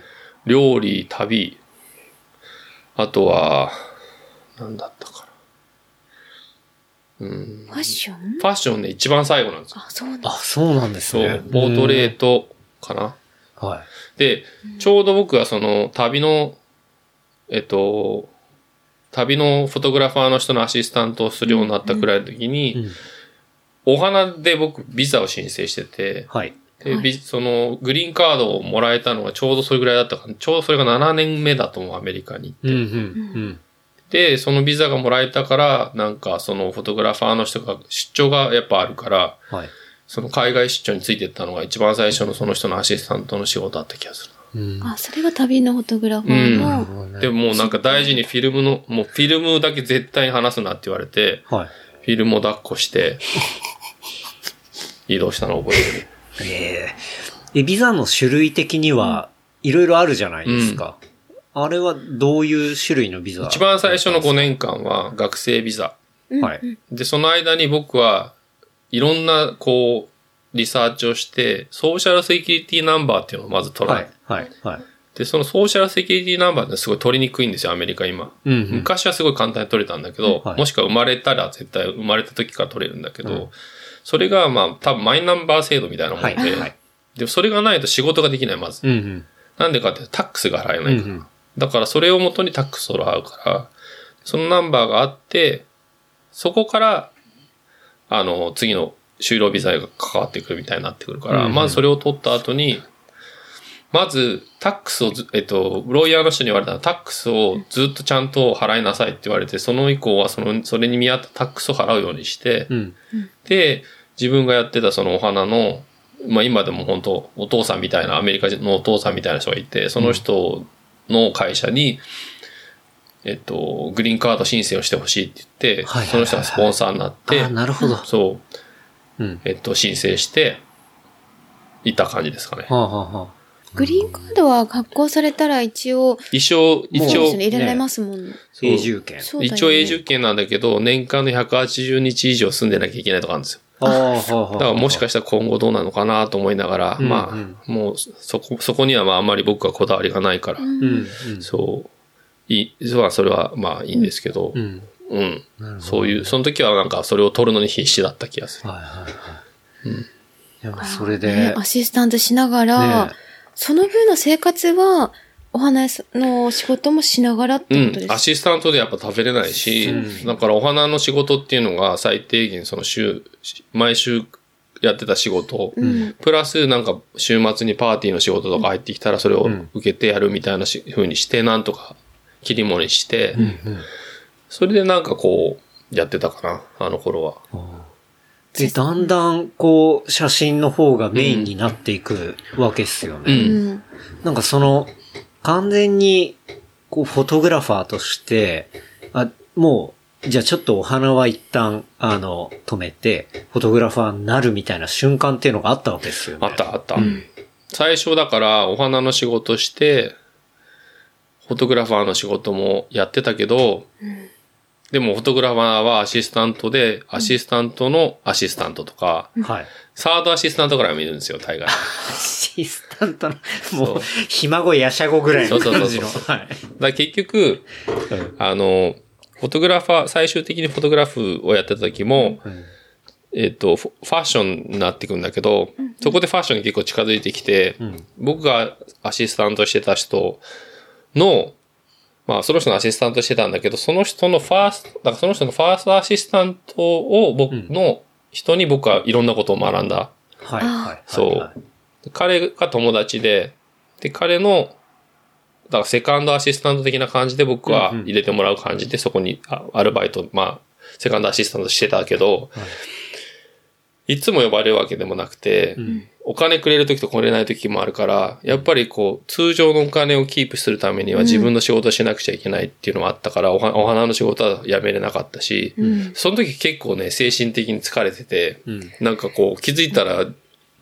料理、旅、あとは、何だったかな。うん。ファッション？ファッションね、一番最後なんですよ。あ、そうなんだ。あ、そうなんですそうね。、ポートレートかな。うん。はい。で、ちょうど僕はその旅の、えっと、旅のフォトグラファーの人のアシスタントをするようになったくらいの時に、うんお花で僕ビザを申請してて、はい。でビそのグリーンカードをもらえたのがちょうどそれぐらいだったかな。ちょうどそれが7年目だと思う、アメリカに。うんうんうん。で、そのビザがもらえたから、なんかそのフォトグラファーの人が出張がやっぱあるから、はい。その海外出張についてったのが一番最初のその人のアシスタントの仕事だった気がする。うん。あ、それが旅のフォトグラファーの、でももうなんか大事にフィルムの、もうフィルムだけ絶対に離すなって言われて、はい。フィルムを抱っこして、移動したのを覚えてる。えええ、ビザの種類的には、いろいろあるじゃないですか。あれはどういう種類のビザ一番最初の5年間は学生ビザ。はい。で、その間に僕はいろんなこう、リサーチをして、ソーシャルセキュリティナンバーっていうのをまず取らはないい。。はい。はい。で、そのソーシャルセキュリティナンバーってすごい取りにくいんですよ、アメリカ今。うんうん。昔はすごい簡単に取れたんだけど、はいもしくは生まれたら絶対生まれた時から取れるんだけど、それがまあ多分マイナンバー制度みたいなもんで、はい。はい。で、それがないと仕事ができない、まず。うんうん。なんでかってタックスが払えないから。うんうんだからそれをもとにタックスを払うから、そのナンバーがあって、そこから、あの、次の就労ビザが関わってくるみたいになってくるから、うんうんまずそれを取った後に、まず、タックスをず、えっと、ロイヤーの人に言われたら、タックスをずっとちゃんと払いなさいって言われて、その以降はその、それに見合ったタックスを払うようにして、うん。で、自分がやってたそのお花の、まあ今でも本当お父さんみたいな、アメリカ人のお父さんみたいな人がいて、その人の会社に、えっと、グリーンカード申請をしてほしいって言って、はいはいはいはいその人がスポンサーになってあ、、なるほど。はそう、うんえっと、申請して、いった感じですかね。あ、はあはあ、グリーンカードは発行されたら一応、一応、一応入れられますもんね。そう永住権。一応永住権なんだけど、年間の180日以上住んでなきゃいけないとかあるんですよ。ああ。だからもしかしたら今後どうなのかなと思いながら、うんまうんあ、もうそこ、そこにはまああんまり僕はこだわりがないから、うん、うん。そう、いい、そうはそれはまあいいんですけど、ううん。ん。なるほど。そういう、その時はなんかそれを取るのに必死だった気がする。はいはいはい。うん。いや、それねで、アシスタントしながら、ねその分の生活は、お花屋さんの仕事もしながらってうんことで。すアシスタントでやっぱ食べれないし、うんだからお花の仕事っていうのが最低限その週、毎週やってた仕事、うん。プラスなんか週末にパーティーの仕事とか入ってきたらそれをうん受けてやるみたいなし風にして、なんとか切り盛りして、うん。それでなんかこう、やってたかな、あの頃は。で、だんだん、こう、写真の方がメインになっていくわけっすよね。うんうん。なんかその、完全に、こう、フォトグラファーとして、あ、もう、じゃあちょっとお花は一旦、あの、止めて、フォトグラファーになるみたいな瞬間っていうのがあったわけですよね。あったあった。最初だからお花の仕事して、フォトグラファーの仕事もやってたけど、でもフォトグラファーはアシスタントで、アシスタントのアシスタントとか、はい。サードアシスタントから見るんですよ、大概。アシスタントの、もう、ひ孫やしゃごぐらいの感じの。そうはい。だ結局、あの、フォトグラファー、最終的にフォトグラフをやってた時も、えっ、と、フファッションになっていくんだけど、そこでファッションに結構近づいてきて、僕がアシスタントしてた人の、まあその人のアシスタントしてたんだけど、その人のファースト、だからその人のファーストアシスタントを僕の人に僕はいろんなことを学んだ。はい。はい。そうはい彼が友達で、で、彼の、だからセカンドアシスタント的な感じで僕は入れてもらう感じで、そこにあアルバイト、まあ、セカンドアシスタントしてたけど、いつも呼ばれるわけでもなくて、うん。お金くれる時とくれない時もあるから、やっぱりこう、通常のお金をキープするためには自分の仕事をしなくちゃいけないっていうのもあったから、おはお花の仕事はやめれなかったし、うん。その時結構ね、精神的に疲れてて、うん。なんかこう、気づいたら、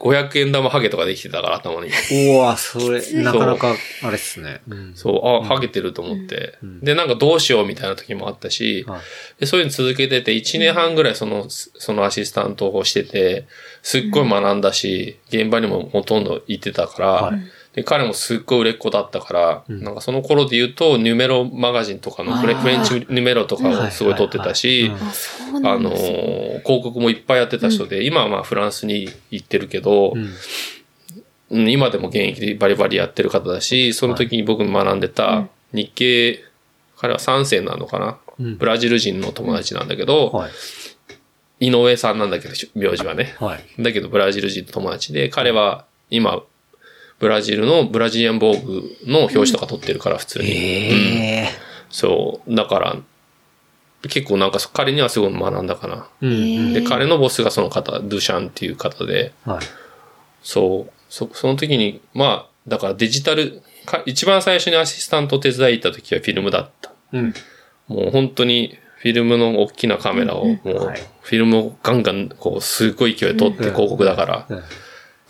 500円玉ハゲとかできてたから、頭に。うわ、それ、なかなか、あれっすね。う。ん。そう、あ、ハゲてると思って、うん。で、なんかどうしようみたいな時もあったし、はい。でそういうの続けてて、1年半ぐらいその、そのアシスタントをしてて、すっごい学んだし、現場にもほとんど行ってたから、はいで彼もすっごい売れっ子だったから、うん。なんかその頃で言うと、ニュメロマガジンとかのフレンチニュメロとかをすごい撮ってたし、あ、の広告もいっぱいやってた人で、今はまあフランスに行ってるけど、うん。うん今でも現役でバリバリやってる方だし、その時に僕学んでた日系、彼は3世なのかな、うん。ブラジル人の友達なんだけど、はい。井上さんなんだけど、名字はね。はい。だけどブラジル人の友達で、彼は今、ブラジルのブラジリアンボーグの表紙とか撮ってるから、普通に。うんええそう。だから、結構なんか彼にはすごい学んだかな。うんうん。で、彼のボスがその方、ドゥシャンっていう方で、はい。そう。そ、その時に、まあ、だからデジタル、か一番最初にアシスタント手伝い行った時はフィルムだった。うん。もう本当にフィルムの大きなカメラを、もう、はいフィルムをガンガン、こう、すごい勢いで撮って、広告だから、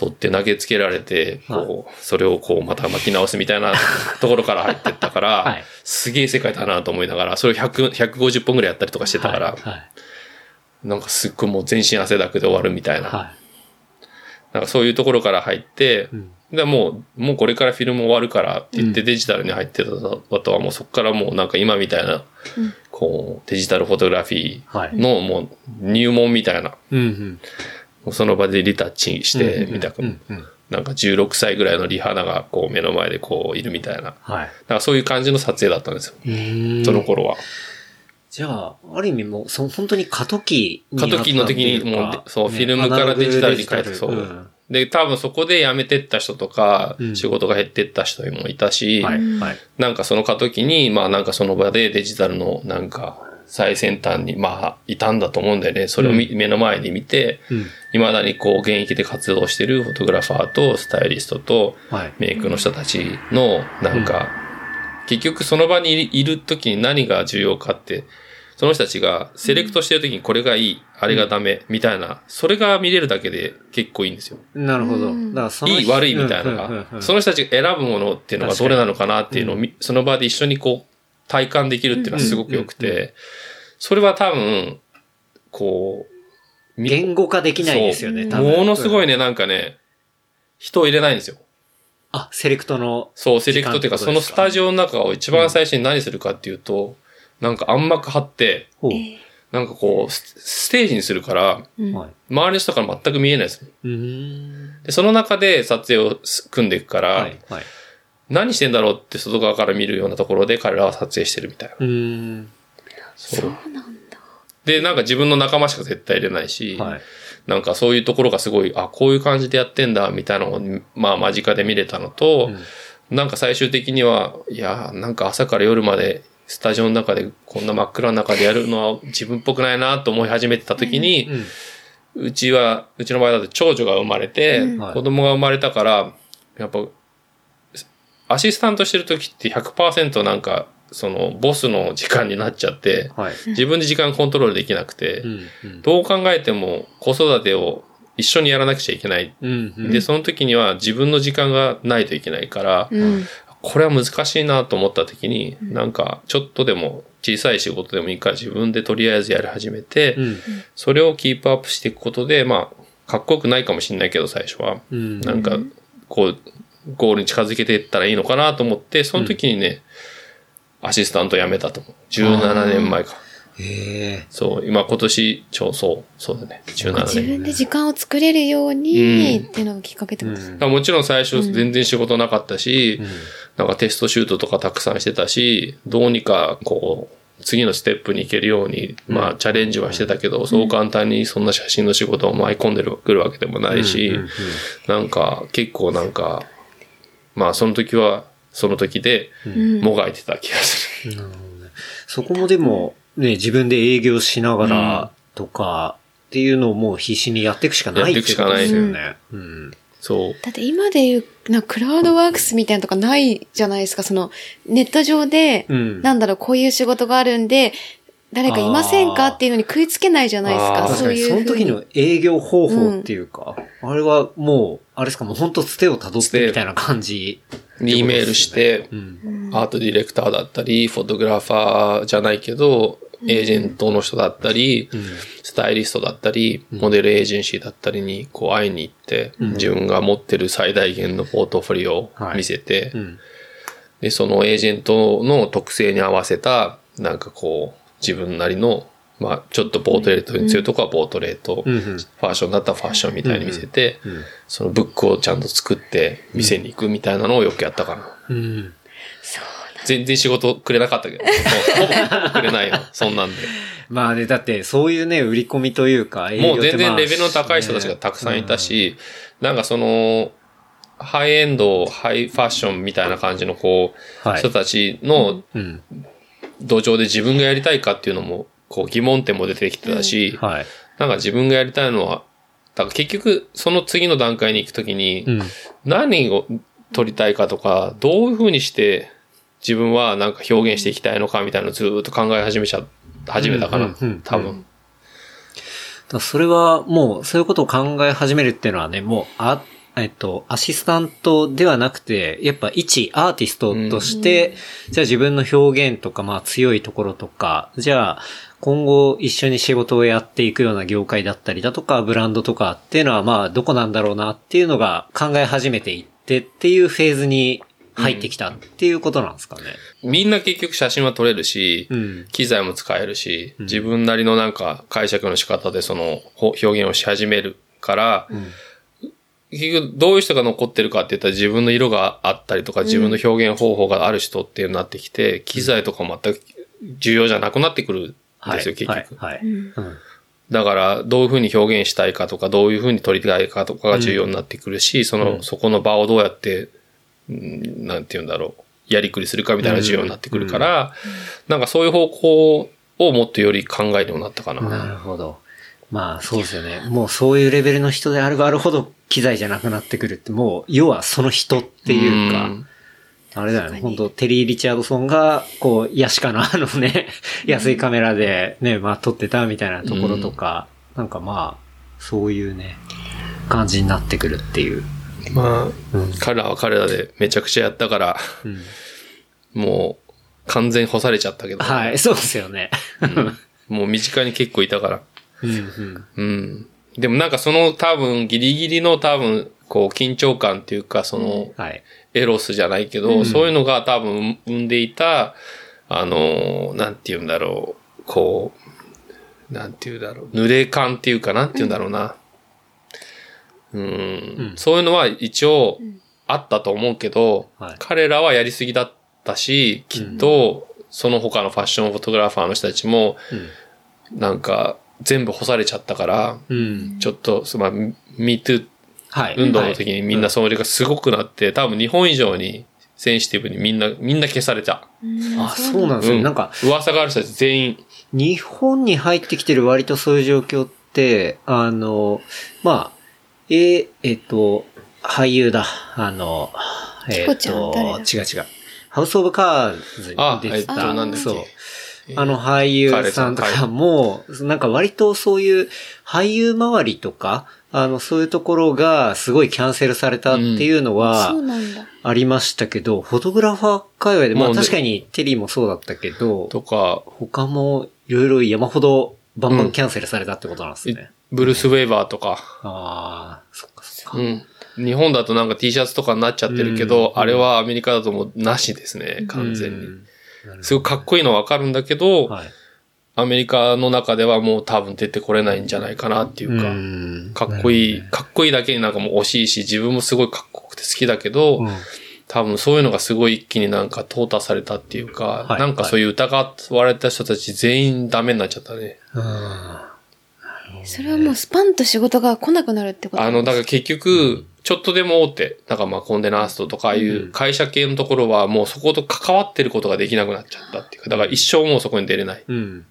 うん撮って投げつけられて、こう、それをこう、また巻き直すみたいなところから入ってったから、はい。すげえ世界だなと思いながら、それを100、150本ぐらいやったりとかしてたから、なんかすっごいもう全身汗だくで終わるみたいな、はなんかそういうところから入って。で、もう、もうこれからフィルム終わるからって言ってデジタルに入ってた後はもうそこからもうなんか今みたいな、こう、デジタルフォトグラフィはい。ーのもう入門みたいな、その場でリタッチしてみたく。なんか16歳ぐらいのリハナがこう目の前でこういるみたいな、はい。なんかそういう感じの撮影だったんですよ。うんその頃は。じゃあ、ある意味もう、そ本当に過渡期に過渡期の時にもうで、そう、フィルムからデジタルに変えて、そう。うんで、多分そこで辞めてった人とか、うん仕事が減ってった人もいたし、はい。はい。なんかその過渡期に、まあなんかその場でデジタルのなんか最先端にまあいたんだと思うんだよね。それをみ目の前に見て、うん。未だにこう現役で活動してるフォトグラファーとスタイリストとはい。メイクの人たちのなんか、結局その場にいる時に何が重要かって、その人たちがセレクトしてる時にこれがいい、あれがダメ、みたいな、それが見れるだけで結構いいんですよ。なるほど。うんだからいい悪いみたいなのうんうんうんうが、んその人たちが選ぶものっていうのがどれなのかなっていうのをみ、その場で一緒にこう、体感できるっていうのはすごく良くて、それは多分、こう、み言語化できないですよね、多分。ものすごいね。ね、なんかね、人を入れないんですよ。あ、セレクトの。そう、セレクトっていうか、そのスタジオの中を一番最初に何するかっていうと、なんか暗幕張って、ほうえなんかこう、スステージにするから。周りの人から全く見えないです。うーん。で、その中で撮影をす組んでいくから、はい。はい。何してんだろうって外側から見るようなところで彼らは撮影してるみたいな。う。そう。そうなんだ。で、なんか自分の仲間しか絶対入れないし、はい。なんかそういうところがすごい、あ、こういう感じでやってんだ、みたいなのを、まあ間近で見れたのと、なんか最終的には、いや、なんか朝から夜までスタジオの中でこんな真っ暗な中でやるのは自分っぽくないなと思い始めてた時に、うん。うちは、うちの場合だと長女が生まれて、うんはい子供が生まれたから、やっぱ、アシスタントしてる時って100%なんか、その、ボスの時間になっちゃって、はい。自分で時間コントロールできなくて、うん。うん。どう考えても子育てを一緒にやらなくちゃいけない。うん。うんで、その時には自分の時間がないといけないから、うん。これは難しいなと思った時に、なんか、ちょっとでも小さい仕事でもいいから自分でとりあえずやり始めて、うん。それをキープアップしていくことで、まあ、かっこよくないかもしれないけど、最初は。うん。なんか、こう、ゴールに近づけていったらいいのかなと思って、その時にね、アシスタント辞めたと思う。17年前か。へえ。そう、今今年、ちょう、そう、そうだね。17自年。分で時間を作れるように、っていうのがきっかけってことですもちろん最初全然仕事なかったし、ん。なんかテストシュートとかたくさんしてたし、どうにかこう、次のステップに行けるように、まあチャレンジはしてたけど、そう簡単にそんな写真の仕事を舞い込んでくるわけでもないし、うん。うん。うん。なんか結構なんか、まあその時はその時でうん。もがいてた気がする。そこもでも、ね、自分で営業しながらとか、っていうのをもう必死にやっていくしかないやっていくしかないってことですよね。うん。そう。だって今で言う、なクラウドワークスみたいなのとかないじゃないですか。その、ネット上で、うんなんだろう、こういう仕事があるんで、誰かいませんかっていうのに食いつけないじゃないですか。そう確かに、そのいうふうに。時の営業方法っていうか、あれはもう、あれですか、もう本当つてを辿ってみたいな感じ。にメールして、うん。アートディレクターだったり、フォトグラファーじゃないけど、エージェントの人だったり、スタイリストだったり、モデルエージェンシーだったりにこう会いに行って、自分が持ってる最大限のポートフォリオを見せて、うん。で、そのエージェントの特性に合わせた、なんかこう、自分なりの、まあ、ちょっとポートレートに強いとこはポートレート、うんうん。ファッションだったらファッションみたいに見せて、んそのブックをちゃんと作って店に行くみたいなのをよくやったかな。うん。全然仕事くれなかったけど、ほぼほぼくれないよ、そんなんで。まあね、だって、そういうね、売り込みというか、もう全然レベルの高い人たちがたくさんいたし、なんかその、ハイエンド、ハイファッションみたいな感じのこう、はい。人たちのうん。土壌で自分がやりたいかっていうのも、こう疑問点も出てきてたし、はい。なんか自分がやりたいのは、だから結局その次の段階に行くときに、うん。何を取りたいかとか、どういうふうにして自分はなんか表現していきたいのかみたいなのをずーっと考え始めちゃ、始めたかな、多分。それはもう、そういうことを考え始めるっていうのはね、もう、あ、えっと、アシスタントではなくて、やっぱ一アーティストとして、じゃあ自分の表現とか、まあ強いところとか、じゃあ今後一緒に仕事をやっていくような業界だったりだとか、ブランドとかっていうのはまあどこなんだろうなっていうのが考え始めていってっていうフェーズに入ってきたっていうことなんですかね。みんな結局写真は撮れるし、うん。機材も使えるし、自分なりのなんか解釈の仕方でそのほ表現をし始めるから、結局どういう人が残ってるかって言ったら自分の色があったりとか自分の表現方法がある人っていうのになってきて、機材とかも全く重要じゃなくなってくるんですよ、結局。はい。だから、どういうふうに表現したいかとか、どういうふうに撮りたいかとかが重要になってくるし、その、そこの場をどうやって、うんなんて言うんだろう、やりくりするかみたいな重要になってくるから、なんかそういう方向をもっとより考えるようになったかな。なるほど。まあそうですよね。もうそういうレベルの人であればあるほど機材じゃなくなってくるって、もう要はその人っていうか、んあれだよね。本当テリー・リチャードソンが、こう、ヤシカのあのね、安いカメラでね、まあ撮ってたみたいなところとか、なんかまあ、そういうね、感じになってくるっていう。まあ、うん彼らは彼らでめちゃくちゃやったから、うんもう、完全干されちゃったけど、はい、そうですよね。もう身近に結構いたから。うん。でもなんかその多分ギリギリの多分こう緊張感っていうかそのはい。エロスじゃないけど、そういうのが多分生んでいた、あの、なんて言うんだろう、こう、なんて言うんだろう、濡れ感っていうかなんて言うんだろうな。うん、そういうのは一応あったと思うけど、はい。彼らはやりすぎだったし、きっとその他のファッションフォトグラファーの人たちも、なんか全部干されちゃったから、うん。ちょっと、そまあ、MeToo はい。運動の時にみんなそれがすごくなって、多分日本以上にセンシティブにみんな、みんな消された。あ、そうなんですね。うんなんか、噂がある人たち全員。日本に入ってきてる割とそういう状況って、あの、まあ、えーえっと、俳優だ。あの、えっチコちゃんと、違う違う。ハウス・オブ・カーズあに出てた。えっとなんだっけそう。あの俳優さんとかも、なんか割とそういう俳優周りとか、あの、そういうところがすごいキャンセルされたっていうのはそうなんだ。ありましたけど、フォトグラファー界隈で、まあ確かにテリーもそうだったけど、とか、他もいろいろ山ほどバンバンキャンセルされたってことなんですね。ブルース・ウェーバーとか。ああ、そっかそっか。うん。日本だとなんか T シャツとかになっちゃってるけど、うんあれはアメリカだともうなしですね、完全に。うん。すごいかっこいいのはわかるんだけど、はい。アメリカの中ではもう多分出てこれないんじゃないかなっていうか、ん。かっこいい、かっこいいだけになんかもう惜しいし、自分もすごいかっこよくて好きだけど、うん。多分そういうのがすごい一気になんか淘汰されたっていうか、はい。なんかそういう疑われた人たち全員ダメになっちゃったね。それはもうスパンと仕事が来なくなるってこと？あの、だから結局、ちょっとでも大手、なんかまあコンデナーストとかああいう会社系のところはもうそこと関わってることができなくなっちゃったっていうか、だから一生もうそこに出れない。うん。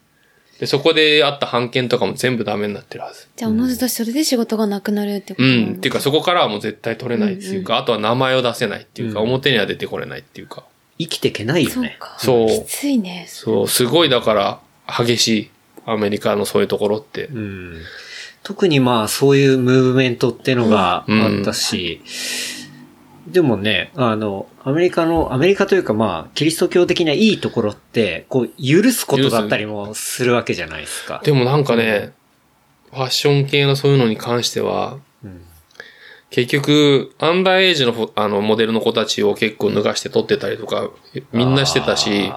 で、そこであった判件とかも全部ダメになってるはず。じゃあ、おのずとそれで仕事がなくなるってことう。なんのっていうか、そこからはもう絶対取れないっていうか、あとは名前を出せないっていうか、うん表には出てこれないっていうか。生きていけないよね。そうか。そうきついね。そう、すごいだから、激しい。アメリカのそういうところって。うん特にまあそういうムーブメントってのがあったし、でもね、あの、アメリカの、アメリカというかまあ、キリスト教的ないいところって、こう、許すことだったりもするわけじゃないですか。でもなんかね、ファッション系のそういうのに関しては、うん結局、アンダーエイジのあのモデルの子たちを結構脱がして撮ってたりとか、みんなしてたし、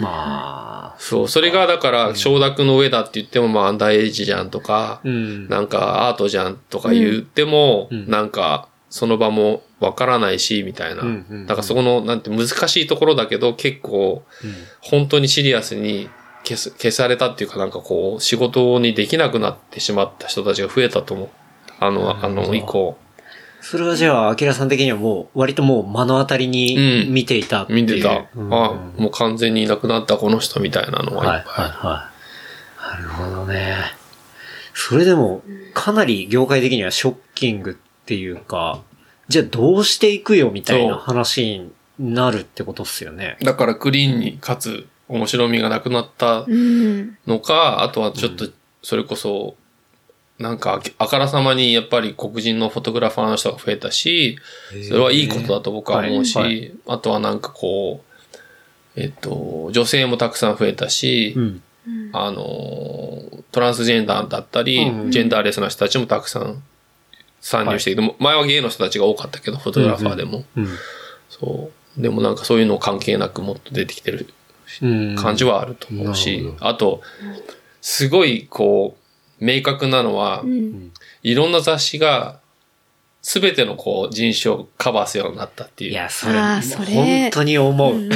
まあ、そう、それがだから、承諾の上だって言っても、まあ、アンダーエイジじゃんとか、うん。なんかアートじゃんとか言っても、うんなんか、その場もわからないし、みたいな。うんうんうんだからそこの、なんて難しいところだけど、結構、本当にシリアスに消す消されたっていうか、なんかこう、仕事にできなくなってしまった人たちが増えたと思う。あの、あの、以降。それはじゃあ、アキラさん的にはもう、割ともう目の当たりにうん見ていたっていう。見てた。うんあ、もう完全にいなくなったこの人みたいなのはい、はい、がいっぱい。はい。なるほどね。それでも、かなり業界的にはショッキングっていうか、じゃあどうしていくよみたいな話になるってことっすよね。だからクリーンにかつ面白みがなくなったうん。のか、あとはちょっと、それこそ、なんか、あからさまにやっぱり黒人のフォトグラファーの人が増えたし、それはいいことだと僕は思うし、はいはいあとはなんかこう、えっと、女性もたくさん増えたし、うん。あの、トランスジェンダーだったり、うんジェンダーレスな人たちもたくさん参入してきて、前はゲイの人たちが多かったけど、フォトグラファーでも。うん。そう。でもなんかそういうの関係なくもっと出てきてるうん。感じはあると思うしほ、あと、すごいこう、明確なのはう、ん。いろんな雑誌が、すべてのこう人種をカバーするようになったっていう。いや、それ、それ本当に思う。うん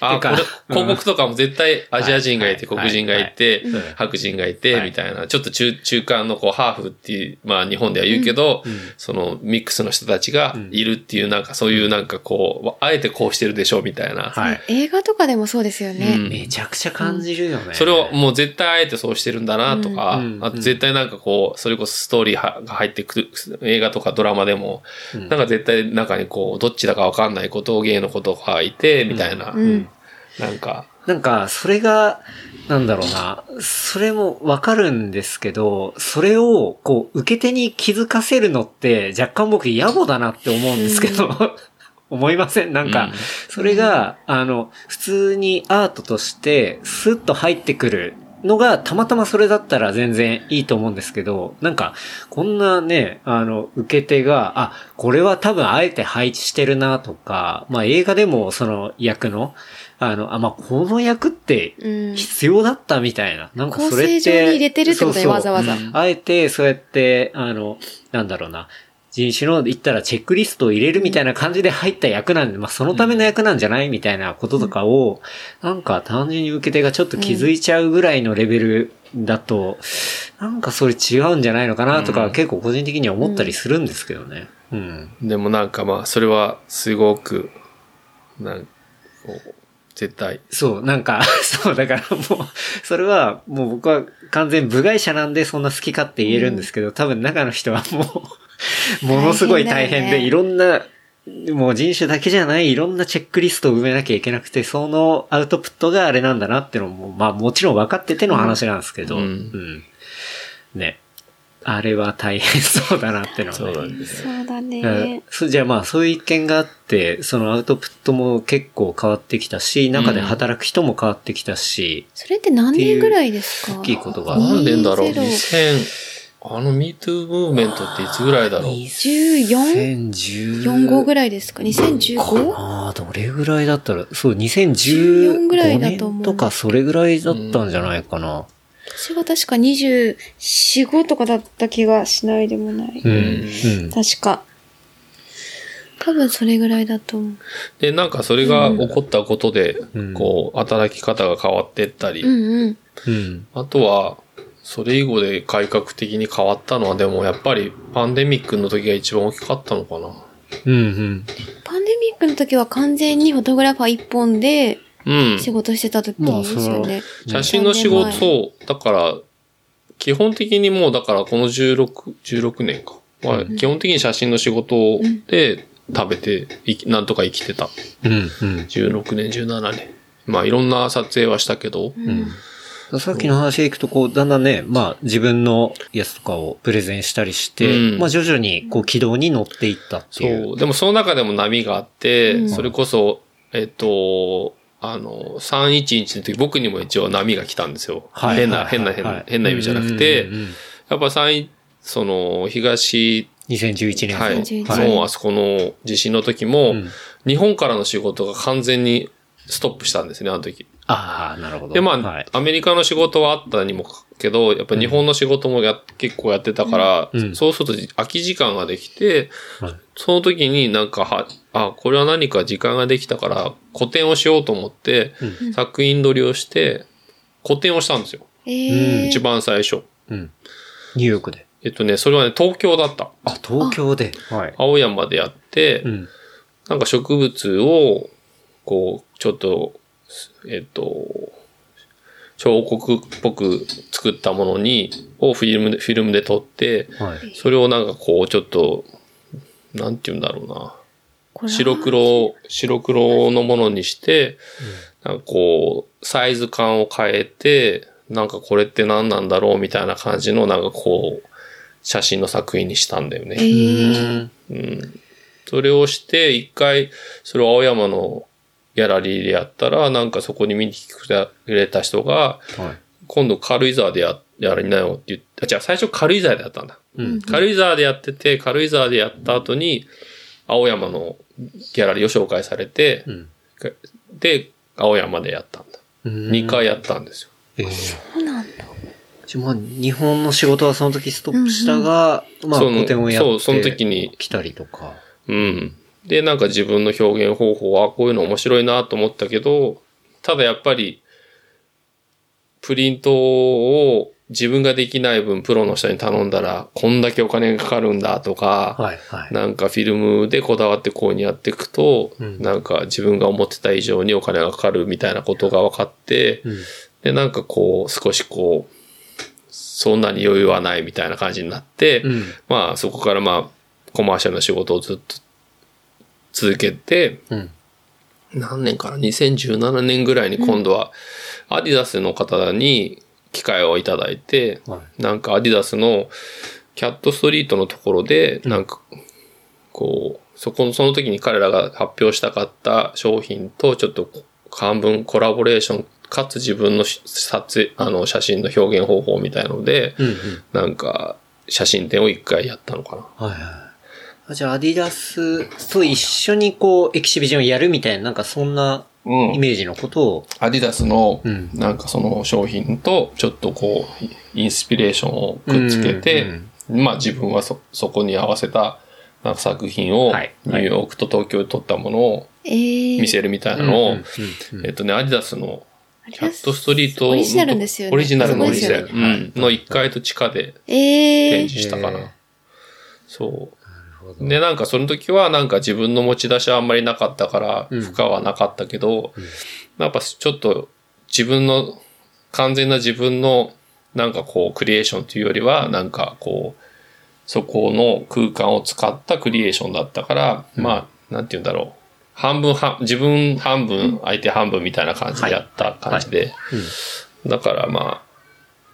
あ、これ、広告とかも絶対アジア人がいて、はい黒人がいてはいはい、白人がいて、はい。みたいな、ちょっと中、中間のこう、ハーフっていう、まあ日本では言うけど、そのミックスの人たちがいるっていう、なんかそういうなんかこう、あえてこうしてるでしょ、みたいな。はい。映画とかでもそうですよね。うん。めちゃくちゃ感じるよね。それをもう絶対あえてそうしてるんだなとか、うん。あと絶対なんかこう、それこそストーリーはが入ってくる映画とかドラマでも、うん。なんか絶対中にこう、どっちだかわかんないことをゲイのことがいて、みたいな、うん。なんか、なんか、それが、なんだろうな、それもわかるんですけど、それを、こう、受け手に気づかせるのって、若干僕野暮だなって思うんですけど、思いません？なんか、うん。それが、あの、普通にアートとして、スッと入ってくるのが、たまたまそれだったら全然いいと思うんですけど、なんか、こんなね、あの、受け手が、あ、これは多分あえて配置してるなとか、まあ映画でもその役の、あの、あ、まあこの役ってうん。必要だったみたいな。なんか構それって。成上に入れてるってことで、そうそうわざわざ。うんあえて、そうやって、あの、なんだろうな、人種の言ったらチェックリストを入れるみたいな感じで入った役なんで、まあそのための役なんじゃないみたいなこととかを、なんか単純に受け手がちょっと気づいちゃうぐらいのレベルだと、なんかそれ違うんじゃないのかなとか、うん結構個人的には思ったりするんですけどね。うん。でもなんかまあ、それはすごく、なんこう絶対。そう、なんか、そう、だからもう、それは、もう僕は完全部外者なんでそんな好きかって言えるんですけど、多分中の人はもう、ものすごい大変で、いろんな、もう人種だけじゃない、いろんなチェックリストを埋めなきゃいけなくて、そのアウトプットがあれなんだなってのも、まあもちろん分かってての話なんですけど、ううんん。ね。あれは大変そうだなってのはね。そうなんですね。そうだうんね。そじゃあまあそういう意見があって、そのアウトプットも結構変わってきたし、中で働く人も変わってきたし、それって何年ぐらいですか？大きいことがなんでだろう、20 2000、あの MeToo ムーブメントっていつぐらいだろう？14 2014 4号ぐらいですか ?2015? ああ、どれぐらいだったら、そう、14ぐらいだ2015と思う年とかそれぐらいだったんじゃないかな。私が確か24、5とかだった気がしないでもない。うん。確か。多分それぐらいだと思う。で、なんかそれが起こったことで、うんこう、働き方が変わってったり、うんうん。うん。あとは、それ以後で改革的に変わったのは、でもやっぱりパンデミックの時が一番大きかったのかな。うん。うん。パンデミックの時は完全にフォトグラファー一本でうん。仕事してた時まあですよね。写真の仕事、そう。だから、基本的にもう、だからこの16、16年か。は、基本的に写真の仕事で食べて、いきなんとか生きてた。うん、うん。16年、17年。まあ、いろんな撮影はしたけど、さっきの話でいくと、こう、だんだんね、まあ、自分のやつとかをプレゼンしたりして、うんまあ、徐々に、こう、軌道に乗っていったっていう。そう。でもその中でも波があって、うんそれこそ、えっと、あの、311の時僕にも一応波が来たんですよ。はい。変な、はい。変な、はい。変な、変な意味じゃなくて。やっぱ3、その、東、2011年。の。はい、2011もうあそこの地震の時も、うん。日本からの仕事が完全にストップしたんですね、あの時。ああ、なるほど。で、まあ、はい。アメリカの仕事はあったにもかけど、やっぱ日本の仕事もや、結構やってたから、うんそうすると空き時間ができて、はいその時になんかは、あ、これは何か時間ができたから、個展をしようと思って、作品撮りをして、個展をしたんですよ。えー一番最初。うん。ニューヨークで。えっとね、それはね、東京だった。あ、東京で。はい。青山でやって、うん。なんか植物を、こう、ちょっと、えっと、彫刻っぽく作ったものに、をフィルムで、フィルムで撮って、はい。それをなんかこう、ちょっと、なんて言うんだろうな。白黒、白黒のものにして、なんかこう、サイズ感を変えて、なんかこれって何なんだろうみたいな感じの、なんかこう、写真の作品にしたんだよえね。ーうん。それをして、一回、それを青山のギャラリーでやったら、なんかそこに見に来てくれた人が、はい。今度軽井沢でや、やりなよって言って、あ、じゃあ最初軽井沢でやったんだ。うん。軽井沢でやってて、軽井沢でやった後に、青山のギャラリーを紹介されて、うん。で、青山でやったんだ。うん2回やったんですよ。ええそうなんだ。まあ、日本の仕事はその時ストップしたが、まあ、その個展をやって。そうその時に来たりとか。うん。で、なんか自分の表現方法はこういうの面白いなと思ったけど、ただやっぱり、プリントを自分ができない分プロの人に頼んだら、こんだけお金がかかるんだとか、はい、はい。なんかフィルムでこだわってこうにやっていくと、うんなんか自分が思ってた以上にお金がかかるみたいなことが分かって、うん。で、なんかこう、少しこう、そんなに余裕はないみたいな感じになって、うん。まあそこからまあ、コマーシャルの仕事をずっと続けて、うん。何年かな ?2017 年ぐらいに今度は、アディダスの方に機会をいただいて、はなんかアディダスのキャットストリートのところで、なんか、こう、そこの、その時に彼らが発表したかった商品とちょっと半分コラボレーション、かつ自分のし撮影、あの、写真の表現方法みたいので、うん。うん。なんか、写真展を一回やったのかな。はいはい。あじゃあ、アディダスと一緒にこう、エキシビジョンやるみたいな、なんかそんなうん。イメージのことを、アディダスのうん、なんかその商品と、ちょっとこう、インスピレーションをくっつけて、まあ自分はそ、そこに合わせた、なんか作品を、はい。ニューヨークと東京で撮ったものをえー、見せるみたいなのを、うんうんうんえっとね、アディダスのキャットストリートのオリジナルですよね。オリジナルのお店、そうですよね。うん、の1階と地下でえー。展示したかな。へー。そう。で、なんかその時はなんか自分の持ち出しはあんまりなかったから、うん。負荷はなかったけど、やっぱちょっと自分の、完全な自分のなんかこうクリエーションというよりは、なんかこう、そこの空間を使ったクリエーションだったから、まあ、なんて言うんだろう。半分は、自分半分、相手半分みたいな感じでやった感じで。だからまあ、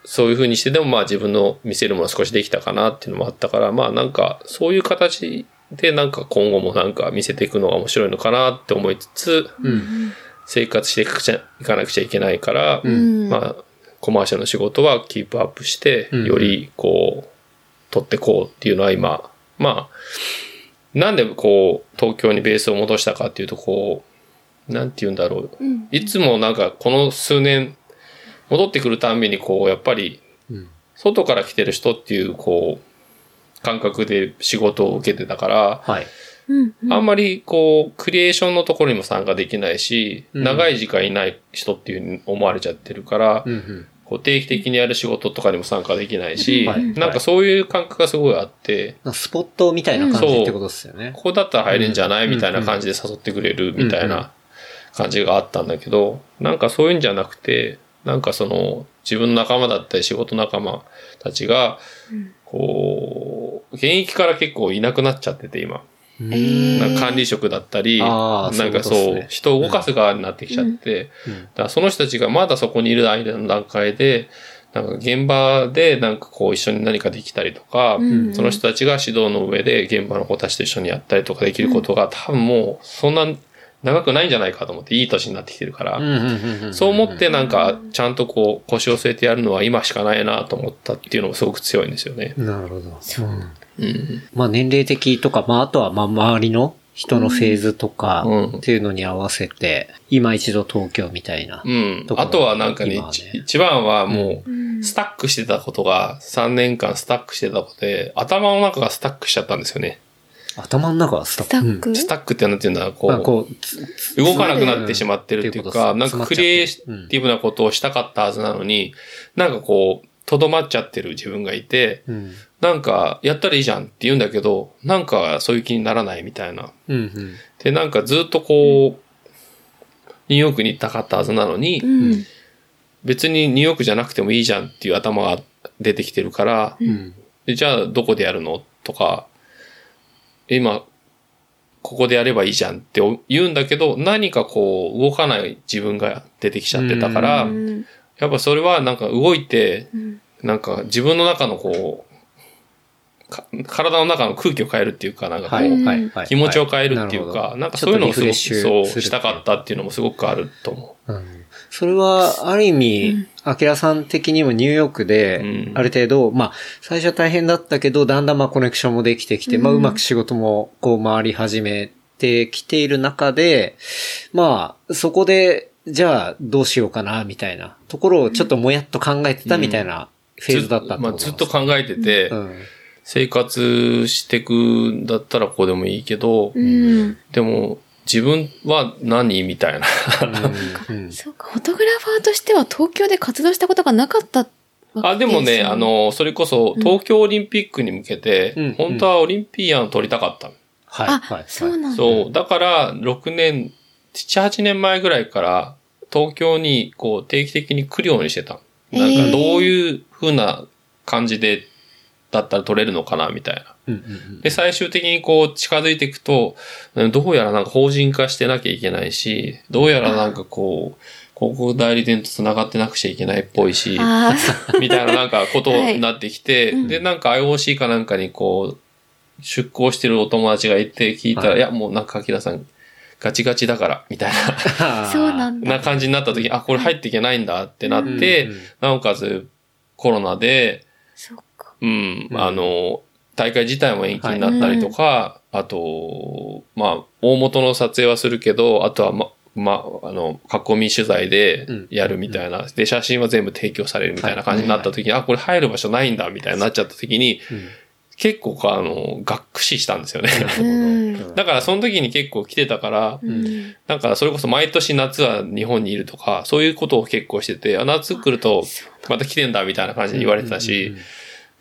そういう風にしてでもまあ自分の見せるもの少しできたかなっていうのもあったから、まあなんかそういう形でなんか今後もなんか見せていくのが面白いのかなって思いつつ、うん。生活していかなくちゃいかなくちゃいけないから、んまあコマーシャルの仕事はキープアップして、うんよりこう、取ってこうっていうのは今、まあ、なんでこう、東京にベースを戻したかっていうとこう、なんて言うんだろう。うんいつもなんかこの数年、戻ってくるたんびにこう、やっぱりうん、外から来てる人っていうこう、感覚で仕事を受けてたから、はい。あんまりこう、クリエーションのところにも参加できないし、うん。長い時間いない人っていうふうに思われちゃってるから。こう定期的にやる仕事とかにも参加できないし、はい。なんかそういう感覚がすごいあって、スポットみたいな感じってことですよね。ここだったら入れんじゃないみたいな感じで誘ってくれるみたいな感じがあったんだけど、なんかそういうんじゃなくて、なんかその自分の仲間だったり仕事仲間たちが、こう、現役から結構いなくなっちゃってて今。えー。なんか管理職だったり、なんかそう人を動かす側になってきちゃって、うん。だからその人たちがまだそこにいる間の段階で、なんか現場でなんかこう一緒に何かできたりとか、うん。その人たちが指導の上で現場の子たちと一緒にやったりとかできることが多分もうそんな長くないんじゃないかと思っていい年になってきてるから、そう思ってなんかちゃんとこう腰を据えてやるのは今しかないなと思ったっていうのもすごく強いんですよね。なるほど。うん。まあ年齢的とか、まああとはまあ周りの人のフェーズとかうんっていうのに合わせて、今一度東京みたいな。うんあとはなんかね、ね一一番はもう、うんスタックしてたことが、3年間スタックしてたことで、頭の中がスタックしちゃったんですよね。頭の中はスタスタッうんクスタックってなんていうんだ、こう、まあこう、動かなくなってしまってるっていうか、うんなんかクリエイティブなことをしたかったはずなのに、なんかこう、とどまっちゃってる自分がいて、うん。なんか、やったらいいじゃんって言うんだけど、なんかそういう気にならないみたいな。うんうん。で、なんかずっとこう、ニューヨークに行ったかったはずなのに、うん。別にニューヨークじゃなくてもいいじゃんっていう頭が出てきてるから、うん。でじゃあどこでやるの？とか、今、ここでやればいいじゃんって言うんだけど、何かこう動かない自分が出てきちゃってたから、うん。やっぱそれはなんか動いて、うん。なんか自分の中のこう、か体の中の空気を変えるっていうか、なんかこう、はい、うんはい、はい。気持ちを変えるっていうか、なんかそういうのをすごくそうしたかったっていうのもすごくあると思う。ん。それは、ある意味、アキラさん的にもニューヨークでう、んある程度、まあ、最初は大変だったけど、だんだんまあコネクションもできてきて、まあ、うんうまく仕事もこう回り始めてきている中で、まあ、そこで、じゃあどうしようかな、みたいなところをちょっともやっと考えてたみたいなフェーズだったまあ、ずっと考えてて、うん。生活していくんだったらこうでもいいけど、うん。でも自分は何？みたいな。そうか、フォトグラファーとしては東京で活動したことがなかったわけあ、でもね、あ、の、それこそ東京オリンピックに向けて、うん本当はオリンピアンを取りたかったの。はい、あ、はい。そうなんだ。そう。だから、6年、7、8年前ぐらいから、東京にこう定期的に来るようにしてた。なんかどういう風な感じで、だったら取れるのかな、みたいな。うんうんうんで、最終的にこう近づいていくと、うんどうやらなんか法人化してなきゃいけないし、どうやらなんかこう、広告代理店と繋がってなくちゃいけないっぽいし、みたいななんかことになってきて、はいうんで、なんか IOC かなんかにこう、出向してるお友達がいて聞いたら、はいい、や、もうなんか、アキラさん、ガチガチだから、みたい そうなんな、なだ。感じになった時に、あ、これ入っていけないんだってなって、うんうんなおかつ、コロナで。うん、うん。あの、大会自体も延期になったりとか、あと、まあ、大元の撮影はするけど、あとは、ま、まあ、あの、囲み取材でやるみたいな、で、写真は全部提供されるみたいな感じになった時に、あ、これ入る場所ないんだ、みたいになっちゃった時に、うん。結構、あの、がっくししたんですよね。うん。だから、その時に結構来てたから、うん。なんか、それこそ毎年夏は日本にいるとか、そういうことを結構してて、あ夏来ると、また来てんだ、みたいな感じに言われてたし、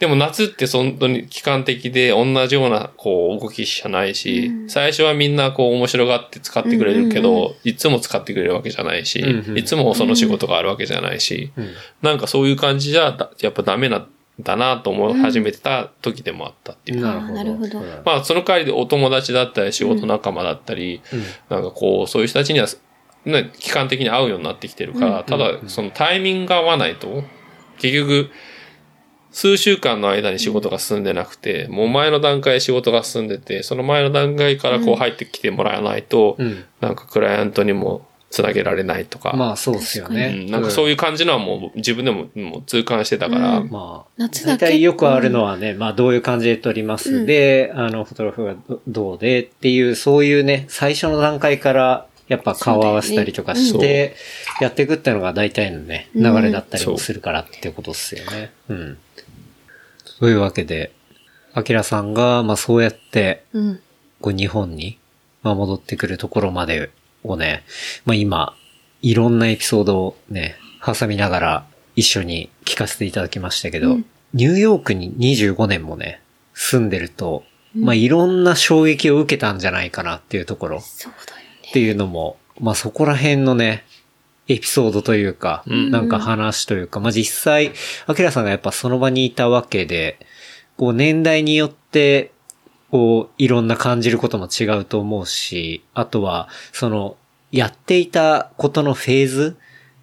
でも夏って本当に期間的で同じようなこう動きしかないし、うん。最初はみんなこう面白がって使ってくれるけど、うんうんいつも使ってくれるわけじゃないし、うんうん。いつもその仕事があるわけじゃないし、うん。なんかそういう感じじゃだやっぱダメなんだなと思い始めてた時でもあったっていう。なるほど。なるほど。まあその代わりでお友達だったり仕事仲間だったり、うん。なんかこうそういう人たちには、ね、期間的に会うようになってきてるから、うん。ただそのタイミングが合わないと、結局、数週間の間に仕事が進んでなくて、もう前の段階で仕事が進んでて、その前の段階からこう入ってきてもらわないと、うん。なんかクライアントにもつなげられないとか、まあそうですようね。ん。なんかそういう感じのはもう自分でももう痛感してたから、うん。まあ、夏だけ。大体よくあるのはね、まあどういう感じで撮ります、うん。で、あの、フォトグラフがどどうでっていう、そういうね、最初の段階から、やっぱ顔合わせたりとかして、やっていくっていうのが大体のね、うん。流れだったりもするからってことですよね。うん。というわけで、アキラさんが、まあそうやって、うん。こう日本に、まあ、戻ってくるところまでをね、まあ今、いろんなエピソードをね、挟みながら一緒に聞かせていただきましたけど、うんニューヨークに25年もね、住んでると、うんまあいろんな衝撃を受けたんじゃないかなっていうところっそうだよね。ていうのもまあそこら辺のね、エピソードというか、うんなんか話というか、まあ実際、アキラさんがやっぱその場にいたわけで、こう年代によって、こういろんな感じることも違うと思うし、あとは、その、やっていたことのフェーズ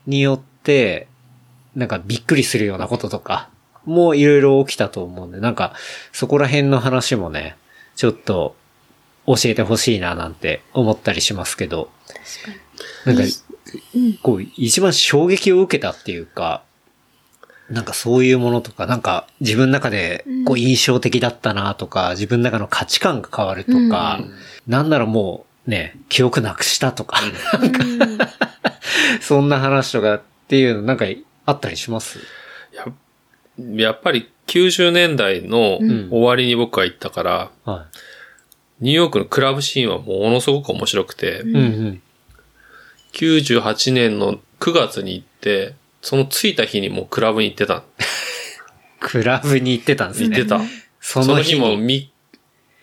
によって、なんかびっくりするようなこととか、もういろいろ起きたと思うんで、なんかそこら辺の話もね、ちょっと教えてほしいななんて思ったりしますけど、確かに。なんか、こう、一番衝撃を受けたっていうか、なんかそういうものとか、なんか自分の中でこう印象的だったなとか、自分の中の価値観が変わるとか、なんならもうね、記憶なくしたとか、うん。そんな話とかっていうのなんかあったりします？ややっぱり90年代のん。終わりに僕が行ったから、はニューヨークのクラブシーンはものすごく面白くて、い。うんうん。98年の9月に行って、その着いた日にもうクラブに行ってた。クラブに行ってたんですね。行ってた。そその日もみ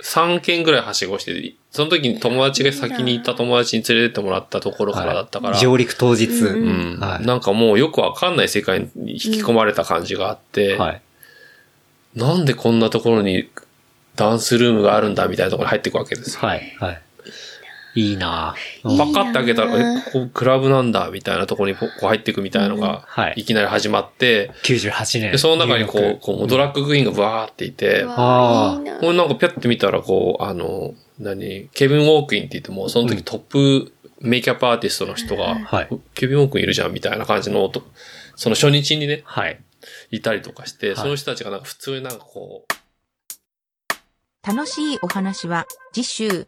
3軒ぐらいはしごして、その時に友達が先に行った友達に連れてってもらったところからだったから、上陸当日。うんはいなんかもうよくわかんない世界に引き込まれた感じがあって、はい。なんでこんなところにダンスルームがあるんだみたいなところに入っていくわけですよ。はい。はい。いいな。ぁパカって開けたら、え、ここクラブなんだみたいなところにこう入っていくみたいなのがはい、いきなり始まって、98年。で、その中にこう、こうドラッグクイーンがバーっていて、あーいいな。これなんかピャって見たら、こう、あの、何、ケビン・ウォークインって言っても、その時トップメイキャップアーティストの人が、はい。ケビン・ウォークインいるじゃんみたいな感じの音、その初日にね、はい。いたりとかして、い。その人たちがなんか普通になんかこう、楽しいお話は次週